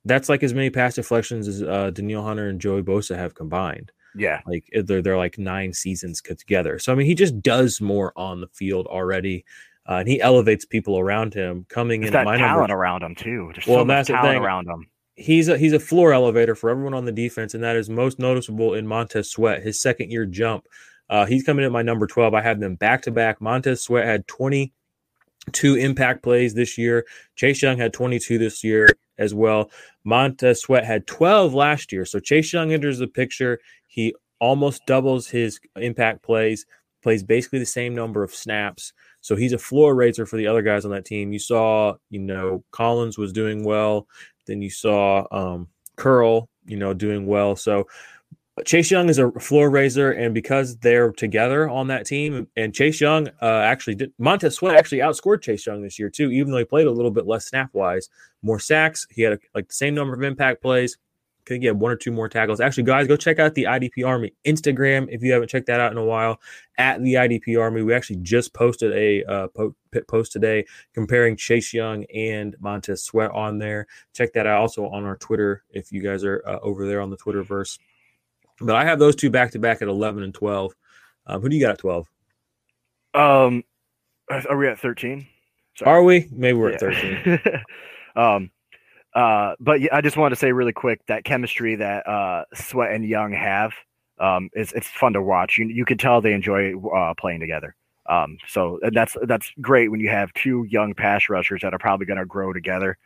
that's like as many pass deflections as uh, Hunter and Joey Bosa have combined. Yeah, like they're they're like nine seasons cut together. So I mean, he just does more on the field already, uh, and he elevates people around him. Coming There's in, that my talent around him too. There's Well, so that's the talent thing. around him. he's a he's a floor elevator for everyone on the defense, and that is most noticeable in Montez Sweat. His second year jump, uh, he's coming in at my number twelve. I have them back to back. Montez Sweat had twenty two impact plays this year. Chase Young had twenty two this year as well. Montez Sweat had twelve last year. So Chase Young enters the picture. He almost doubles his impact plays. Plays basically the same number of snaps. So he's a floor raiser for the other guys on that team. You saw, you know, Collins was doing well. Then you saw um, Curl, you know, doing well. So Chase Young is a floor raiser, and because they're together on that team, and Chase Young uh, actually did Montez Sweat actually outscored Chase Young this year too, even though he played a little bit less snap wise, more sacks. He had a, like the same number of impact plays. Could get one or two more tackles. Actually, guys, go check out the IDP Army Instagram if you haven't checked that out in a while. At the IDP Army, we actually just posted a uh, po- post today comparing Chase Young and Montez Sweat on there. Check that out also on our Twitter if you guys are uh, over there on the Twitterverse. But I have those two back to back at 11 and 12. Um, who do you got at 12? Um, are we at thirteen? Are we? Maybe we're at 13. [LAUGHS] um, uh, but yeah, I just wanted to say really quick that chemistry that uh, Sweat and Young have um, is it's fun to watch. You you can tell they enjoy uh, playing together. Um, so and that's that's great when you have two young pass rushers that are probably going to grow together.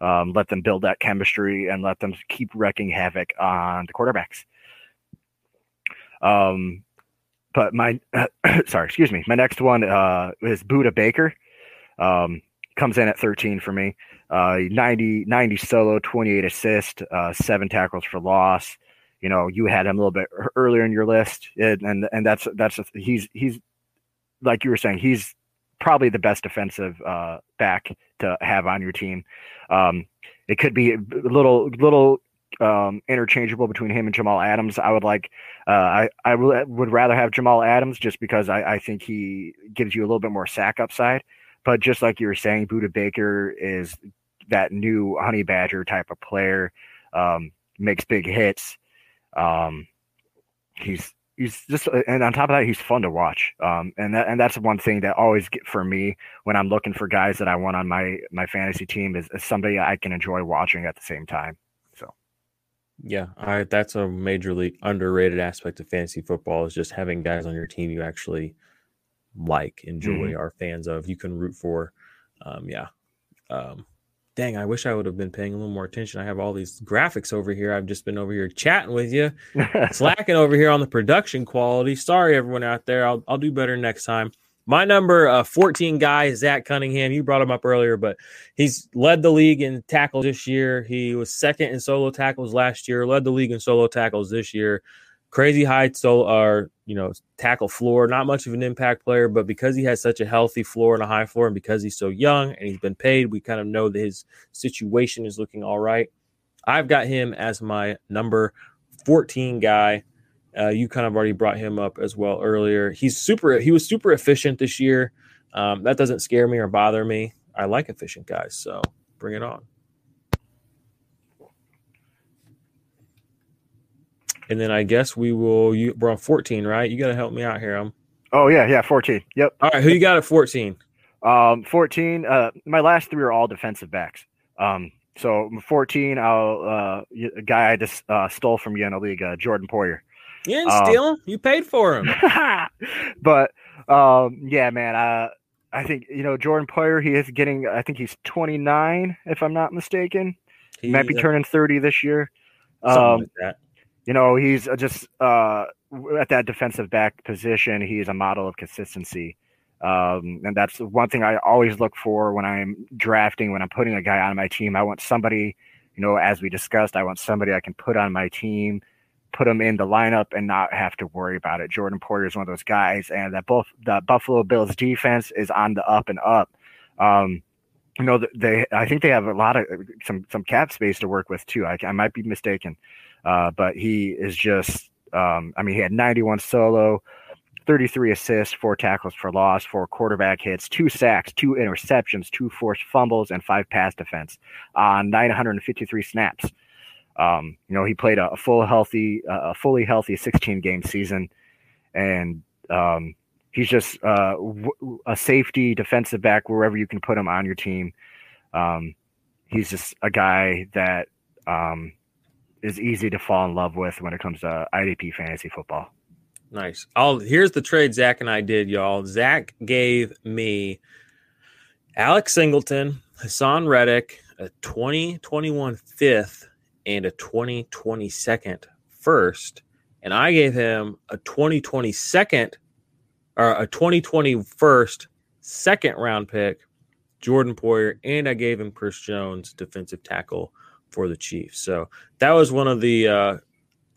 Um, let them build that chemistry and let them keep wrecking havoc on the quarterbacks. Um, but my [CLEARS THROAT] sorry, excuse me. My next one uh, is Budda Baker. Um, comes in at 13 for me. Uh, 90, 90 solo, 28 assist, uh, seven tackles for loss. You know, you had him a little bit earlier in your list, and and, and that's that's he's he's like you were saying, he's probably the best defensive uh, back to have on your team. Um, it could be a little little um, interchangeable between him and Jamal Adams. I would like uh, I I would would rather have Jamal Adams just because I, I think he gives you a little bit more sack upside. But just like you were saying, Budda Baker is that new honey badger type of player. Um, makes big hits. Um, he's he's just and on top of that, he's fun to watch. Um, and that and that's one thing that always get for me when I'm looking for guys that I want on my my fantasy team is, is somebody I can enjoy watching at the same time. Yeah, I, that's a majorly underrated aspect of fantasy football is just having guys on your team you actually like, enjoy, are fans of, you can root for. Um, yeah. Um, dang, I wish I would have been paying a little more attention. I have all these graphics over here. I've just been over here chatting with you, [LAUGHS] slacking over here on the production quality. Sorry, everyone out there. I'll, I'll do better next time. My number uh, 14 guy Zach Cunningham. You brought him up earlier, but he's led the league in tackles this year. He was second in solo tackles last year, led the league in solo tackles this year. Crazy high solo or you know tackle floor. Not much of an impact player, but because he has such a healthy floor and a high floor, and because he's so young and he's been paid, we kind of know that his situation is looking all right. I've got him as my number 14 guy. Uh, you kind of already brought him up as well earlier. He's super. He was super efficient this year. Um, that doesn't scare me or bother me. I like efficient guys, so bring it on. And then I guess we will. You we're on 14, right? You got to help me out here. I'm oh yeah, yeah, 14. Yep. all right. Who you got at 14? Um, 14. Uh, my last three are all defensive backs. Um, so 14, I'll uh, a guy I just uh, stole from you in league, uh, Jordan Poyer. You didn't Um, steal him. You paid for him. [LAUGHS] but um, yeah, man, uh, I think you know Jordan Poyer. He is getting. I think he's 29, if I'm not mistaken. He might be uh, turning 30 this year. Um, like that. you know, he's uh, just uh, at that defensive back position. He's a model of consistency. Um, and that's one thing I always look for when I'm drafting, when I'm putting a guy on my team. I want somebody, you know, as we discussed, I want somebody I can put on my team, put him in the lineup and not have to worry about it. Jordan Poyer is one of those guys, and that both the Buffalo Bills defense is on the up and up. Um, you know, they I think they have a lot of some some cap space to work with too. I, I might be mistaken, uh, but he is just. Um, I mean, he had 91 solo, 33 assists, four tackles for loss, four quarterback hits, two sacks, two interceptions, two forced fumbles, and five pass defense on 953 snaps. Um, you know, he played a, full healthy, uh, a fully healthy 16 game season, and um, he's just uh, w- a safety defensive back wherever you can put him on your team. Um, he's just a guy that um, is easy to fall in love with when it comes to IDP fantasy football. Nice. I'll here's the trade Zach and I did, y'all. Zach gave me Alex Singleton, Haason Reddick, a 2021 fifth, and a 2020 second first. And I gave him a 2020 second or a 2020 first second round pick, Jordan Poyer, and I gave him Chris Jones, defensive tackle for the Chiefs. So that was one of the uh,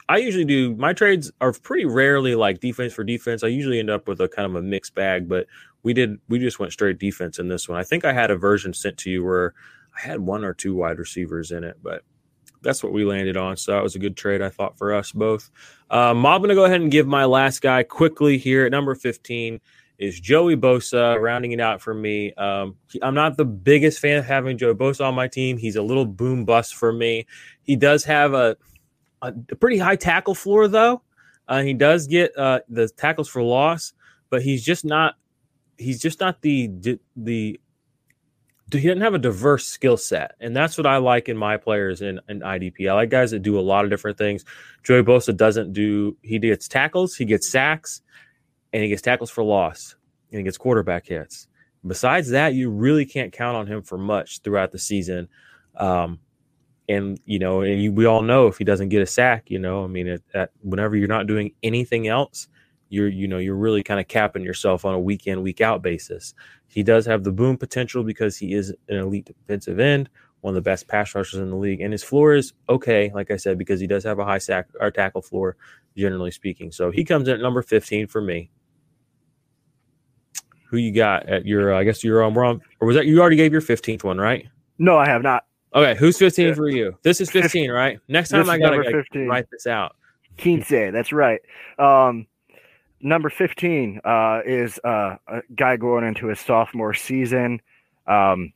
I usually do my trades are pretty rarely like defense for defense. I usually end up with a kind of a mixed bag, but we did we just went straight defense in this one. I think I had a version sent to you where I had one or two wide receivers in it, but that's what we landed on. So that was a good trade, I thought, for us both. Um, I'm going to go ahead and give my last guy quickly here at number 15 is Joey Bosa, rounding it out for me. Um, I'm not the biggest fan of having Joey Bosa on my team. He's a little boom bust for me. He does have a a, a pretty high tackle floor, though. Uh, he does get uh, the tackles for loss, but he's just not. He's just not the the. He doesn't have a diverse skill set, and that's what I like in my players in, in IDP. I like guys that do a lot of different things. Joey Bosa doesn't do. He gets tackles, he gets sacks, and he gets tackles for loss, and he gets quarterback hits. Besides that, you really can't count on him for much throughout the season. Um, and you know, and you, we all know if he doesn't get a sack, you know, I mean, at, whenever you're not doing anything else, you're you know you're really kind of capping yourself on a week in week out basis. He does have the boom potential because he is an elite defensive end, one of the best pass rushers in the league, and his floor is okay, like I said, because he does have a high sack or tackle floor, generally speaking. So he comes in at number 15 for me. Who you got at your? Uh, I guess you're on. wrong, or was that you already gave your 15th one, right? No, I have not. Okay, who's 15 for you? This is 15, right? Next time I gotta like, write this out. Quince, that's right. Um, number 15 uh, is uh, a guy going into his sophomore season. Um,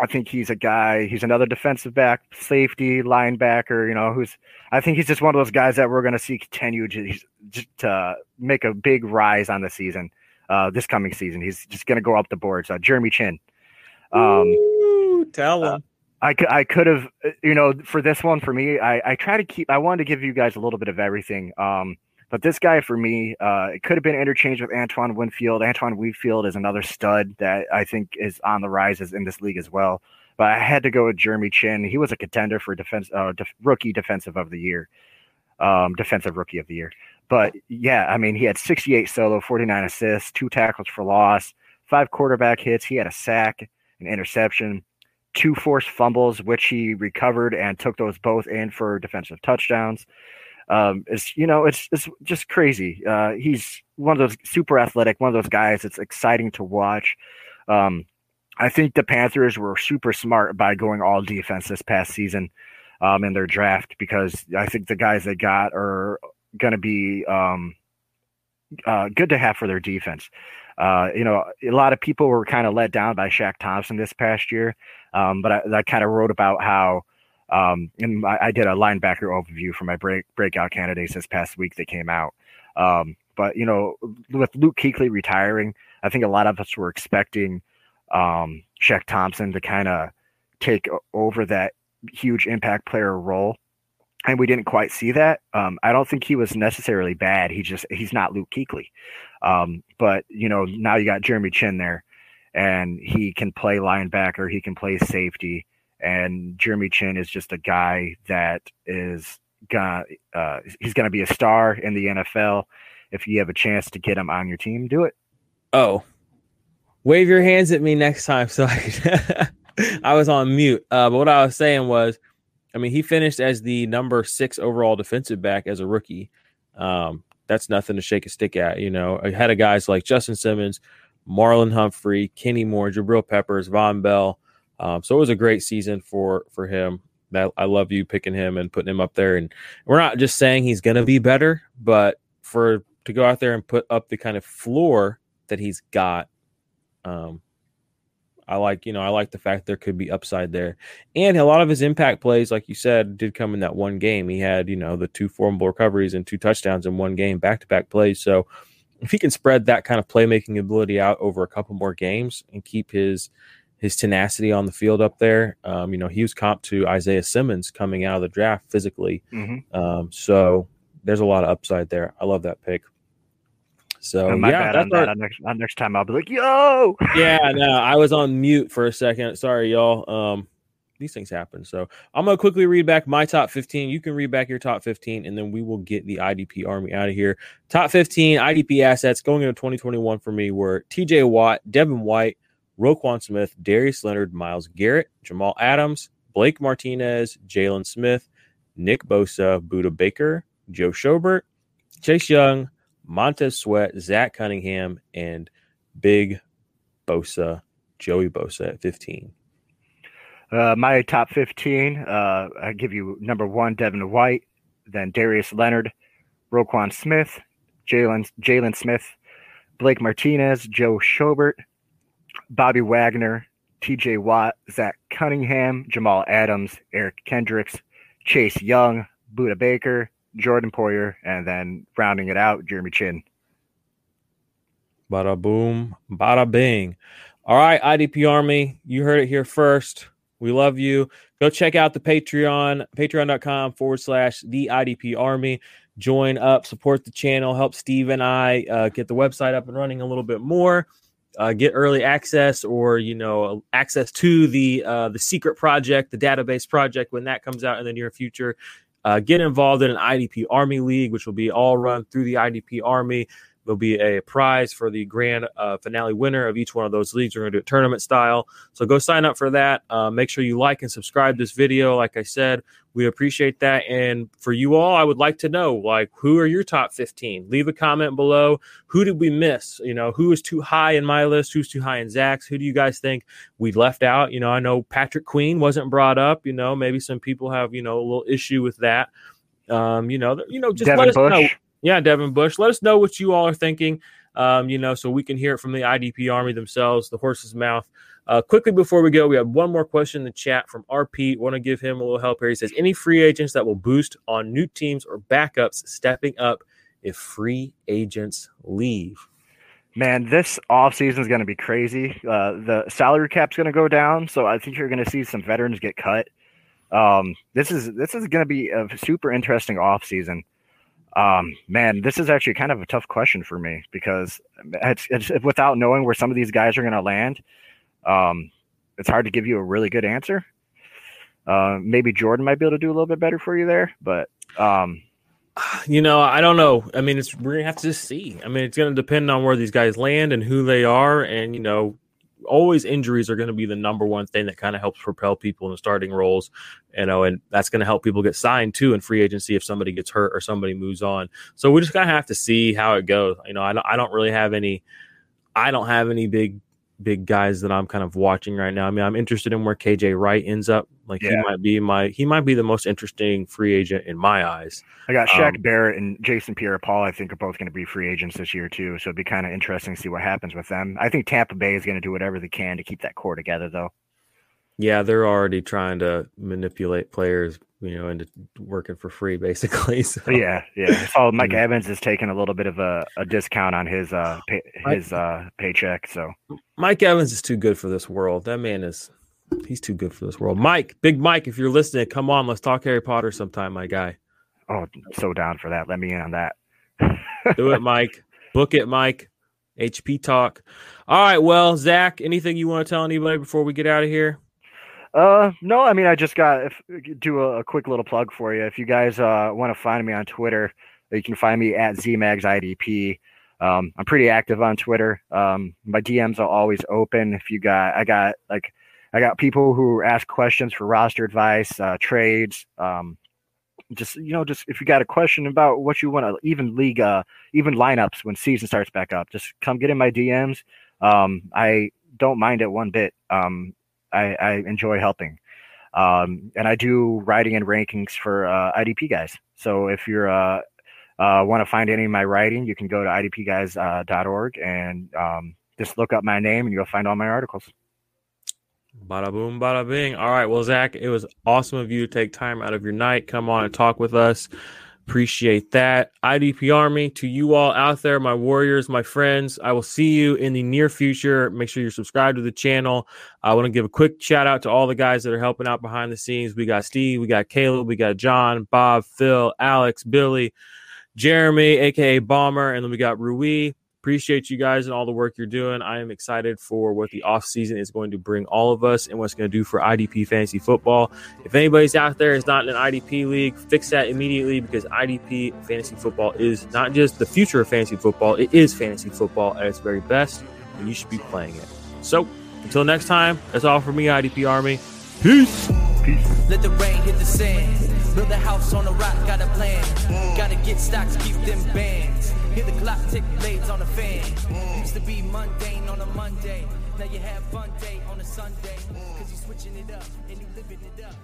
I think he's a guy, he's another defensive back, safety, linebacker, you know, who's, I think he's just one of those guys that we're going to see continue to, to make a big rise on the season, uh, this coming season. He's just going to go up the boards. Uh, Jeremy Chinn. Um, Ooh, tell uh, him. I, I could have, uh, you know, for this one, for me, I, I try to keep, I wanted to give you guys a little bit of everything. Um, but this guy for me, uh, it could have been interchanged with Antoine Winfield. Antoine Winfield is another stud that I think is on the rises in this league as well. But I had to go with Jeremy Chinn. He was a contender for defense, uh, def- rookie defensive of the year, um, defensive rookie of the year. But yeah, I mean, he had 68 solo, 49 assists, two tackles for loss, five quarterback hits. He had a sack, an interception two forced fumbles, which he recovered and took those both in for defensive touchdowns. Um, it's you know it's it's just crazy. Uh, he's one of those super athletic, one of those guys. It's exciting to watch. Um, I think the Panthers were super smart by going all defense this past season um, in their draft because I think the guys they got are going to be um, uh, good to have for their defense. Uh, you know, a lot of people were kind of let down by Shaq Thompson this past year, um, but I, I kind of wrote about how, um, and I, I, did a linebacker overview for my break breakout candidates this past week that came out. Um, but you know, with Luke Kuechly retiring, I think a lot of us were expecting um, Shaq Thompson to kind of take over that huge impact player role and we didn't quite see that. Um, I don't think he was necessarily bad. He just he's not Luke Kuechly. Um, but you know now you got Jeremy Chinn there, and he can play linebacker. He can play safety, and Jeremy Chinn is just a guy that is gonna uh, he's gonna be a star in the NFL. If you have a chance to get him on your team, do it. Oh, wave your hands at me next time. So I, [LAUGHS] I was on mute. Uh, but what I was saying was I mean, he finished as the number six overall defensive back as a rookie. Um, that's nothing to shake a stick at. You know, ahead of guys like Justin Simmons, Marlon Humphrey, Kenny Moore, Jabril Peppers, Vonn Bell. Um, so it was a great season for for him. That I love you picking him and putting him up there. And we're not just saying he's going to be better, but for to go out there and put up the kind of floor that he's got. Um, I like, you know, I like the fact there could be upside there. And a lot of his impact plays, like you said, did come in that one game. He had, you know, the two formable recoveries and two touchdowns in one game, back to back plays. So if he can spread that kind of playmaking ability out over a couple more games and keep his his tenacity on the field up there, um, you know, he was comp to Isaiah Simmons coming out of the draft physically. Mm-hmm. Um, so there's a lot of upside there. I love that pick. So yeah, that's our- that. Next, next time, I'll be like, "Yo!" [LAUGHS] yeah, no, I was on mute for a second. Sorry, y'all. Um, these things happen. So I'm gonna quickly read back my top 15. You can read back your top 15, and then we will get the IDP army out of here. Top 15 IDP assets going into 2021 for me were TJ Watt, Devin White, Roquan Smith, Darius Leonard, Myles Garrett, Jamal Adams, Blake Martinez, Jaylon Smith, Nick Bosa, Budda Baker, Joe Schobert, Chase Young, Montez Sweat, Zach Cunningham, and Big Bosa, Joey Bosa at 15. Uh, my top 15, uh, I give you number one, Devin White, then Darius Leonard, Roquan Smith, Jalen Jaylon Smith, Blake Martinez, Joe Schobert, Bobby Wagner, TJ Watt, Zach Cunningham, Jamal Adams, Eric Kendricks, Chase Young, Budda Baker, Jordan Poyer, and then rounding it out, Jeremy Chinn. Bada boom, bada bing. All right, IDP Army, you heard it here first. We love you. Go check out the Patreon, patreon.com forward slash the IDP Army. Join up, support the channel, help Steve and I uh, get the website up and running a little bit more. Uh, get early access or you know access to the uh, the secret project, the database project when that comes out in the near future. Uh, get involved in an IDP Army League, which will be all run through the IDP Army. There'll be a prize for the grand uh, finale winner of each one of those leagues. We're going to do it tournament style. So go sign up for that. Uh, make sure you like and subscribe this video. Like I said, we appreciate that. And for you all, I would like to know, like, who are your top 15? Leave a comment below. Who did we miss? You know, who is too high in my list? Who's too high in Zach's? Who do you guys think we left out? You know, I know Patrick Queen wasn't brought up. You know, maybe some people have, you know, a little issue with that. Um, you know, you know, just let us Bush. know. Yeah, Devin Bush. Let us know what you all are thinking. Um, you know, so we can hear it from the IDP Army themselves, the horse's mouth. Uh, quickly before we go, we have one more question in the chat from RP. Want to give him a little help here. He says, "Any free agents that will boost on new teams or backups stepping up if free agents leave?" Man, this offseason is going to be crazy. Uh, the salary cap's going to go down, so I think you're going to see some veterans get cut. Um, this is this is going to be a super interesting offseason. Um, man, this is actually kind of a tough question for me because it's, it's without knowing where some of these guys are going to land. Um, it's hard to give you a really good answer. Uh, maybe Jordan might be able to do a little bit better for you there, but um, [SIGHS] You know, I don't know. I mean, it's we're gonna have to just see. I mean, it's gonna depend on where these guys land and who they are, and you know, always injuries are going to be the number one thing that kind of helps propel people in the starting roles, you know, and that's going to help people get signed too in free agency if somebody gets hurt or somebody moves on. So we just kind of have to see how it goes. You know, I don't, I don't really have any, I don't have any big, big guys that I'm kind of watching right now. I mean, I'm interested in where KJ Wright ends up. Like he might be my, he might be the most interesting free agent in my eyes. I got Shaq Um, Barrett and Jason Pierre-Paul. I think are both going to be free agents this year too. So it'd be kind of interesting to see what happens with them. I think Tampa Bay is going to do whatever they can to keep that core together, though. Yeah, they're already trying to manipulate players, you know, into working for free, basically. [LAUGHS] So, yeah, yeah. Oh, Mike. Evans is taking a little bit of a, a discount on his uh pay, his uh paycheck. So Mike Evans is too good for this world. That man is, he's too good for this world. Mike, Big Mike, if you're listening, come on, let's talk Harry Potter sometime, my guy. oh, so down for that. Let me in on that. Do it, [LAUGHS] Mike. Book it, Mike. HP talk. All right. Well, Zach, anything you want to tell anybody before we get out of here? Uh, no, I mean, I just got if do a, a quick little plug for you. If you guys uh want to find me on Twitter, you can find me at ZMagsIDP. Um, I'm pretty active on Twitter. Um, my DMs are always open. If you got, I got like, I got people who ask questions for roster advice, uh, trades. Um, just you know, just if you got a question about what you want to even league, uh, even lineups when season starts back up, just come get in my DMs. Um, I don't mind it one bit. Um, I, I enjoy helping. Um, and I do writing and rankings for uh, IDP guys. So if you're uh, uh, want to find any of my writing, you can go to idpguys.org and um, just look up my name and you'll find all my articles. Bada boom, bada bing. All right. Well, Zach, it was awesome of you to take time out of your night, come on and talk with us. Appreciate that. IDP Army, to you all out there, my warriors, my friends, I will see you in the near future. Make sure you're subscribed to the channel. I want to give a quick shout out to all the guys that are helping out behind the scenes. We got Steve, we got Caleb, we got John, Bob, Phil, Alex, Billy, Jeremy, aka Bomber, and then we got Rui. Appreciate you guys and all the work you're doing. I am excited for what the off season is going to bring all of us and what's going to do for IDP fantasy football. If anybody's out there is not in an IDP league, fix that immediately because IDP fantasy football is not just the future of fantasy football, it is fantasy football at its very best, and you should be playing it. So until next time, that's all for me, IDP Army. Peace. Peace. Let the rain hit the sand. Build a house on rock, got a plan. Gotta get stocks, keep them bands. Hear the clock tick, blades on the fan. Used to be mundane on a Monday. Now you have fun day on a Sunday. Cause you switching it up and you living it up.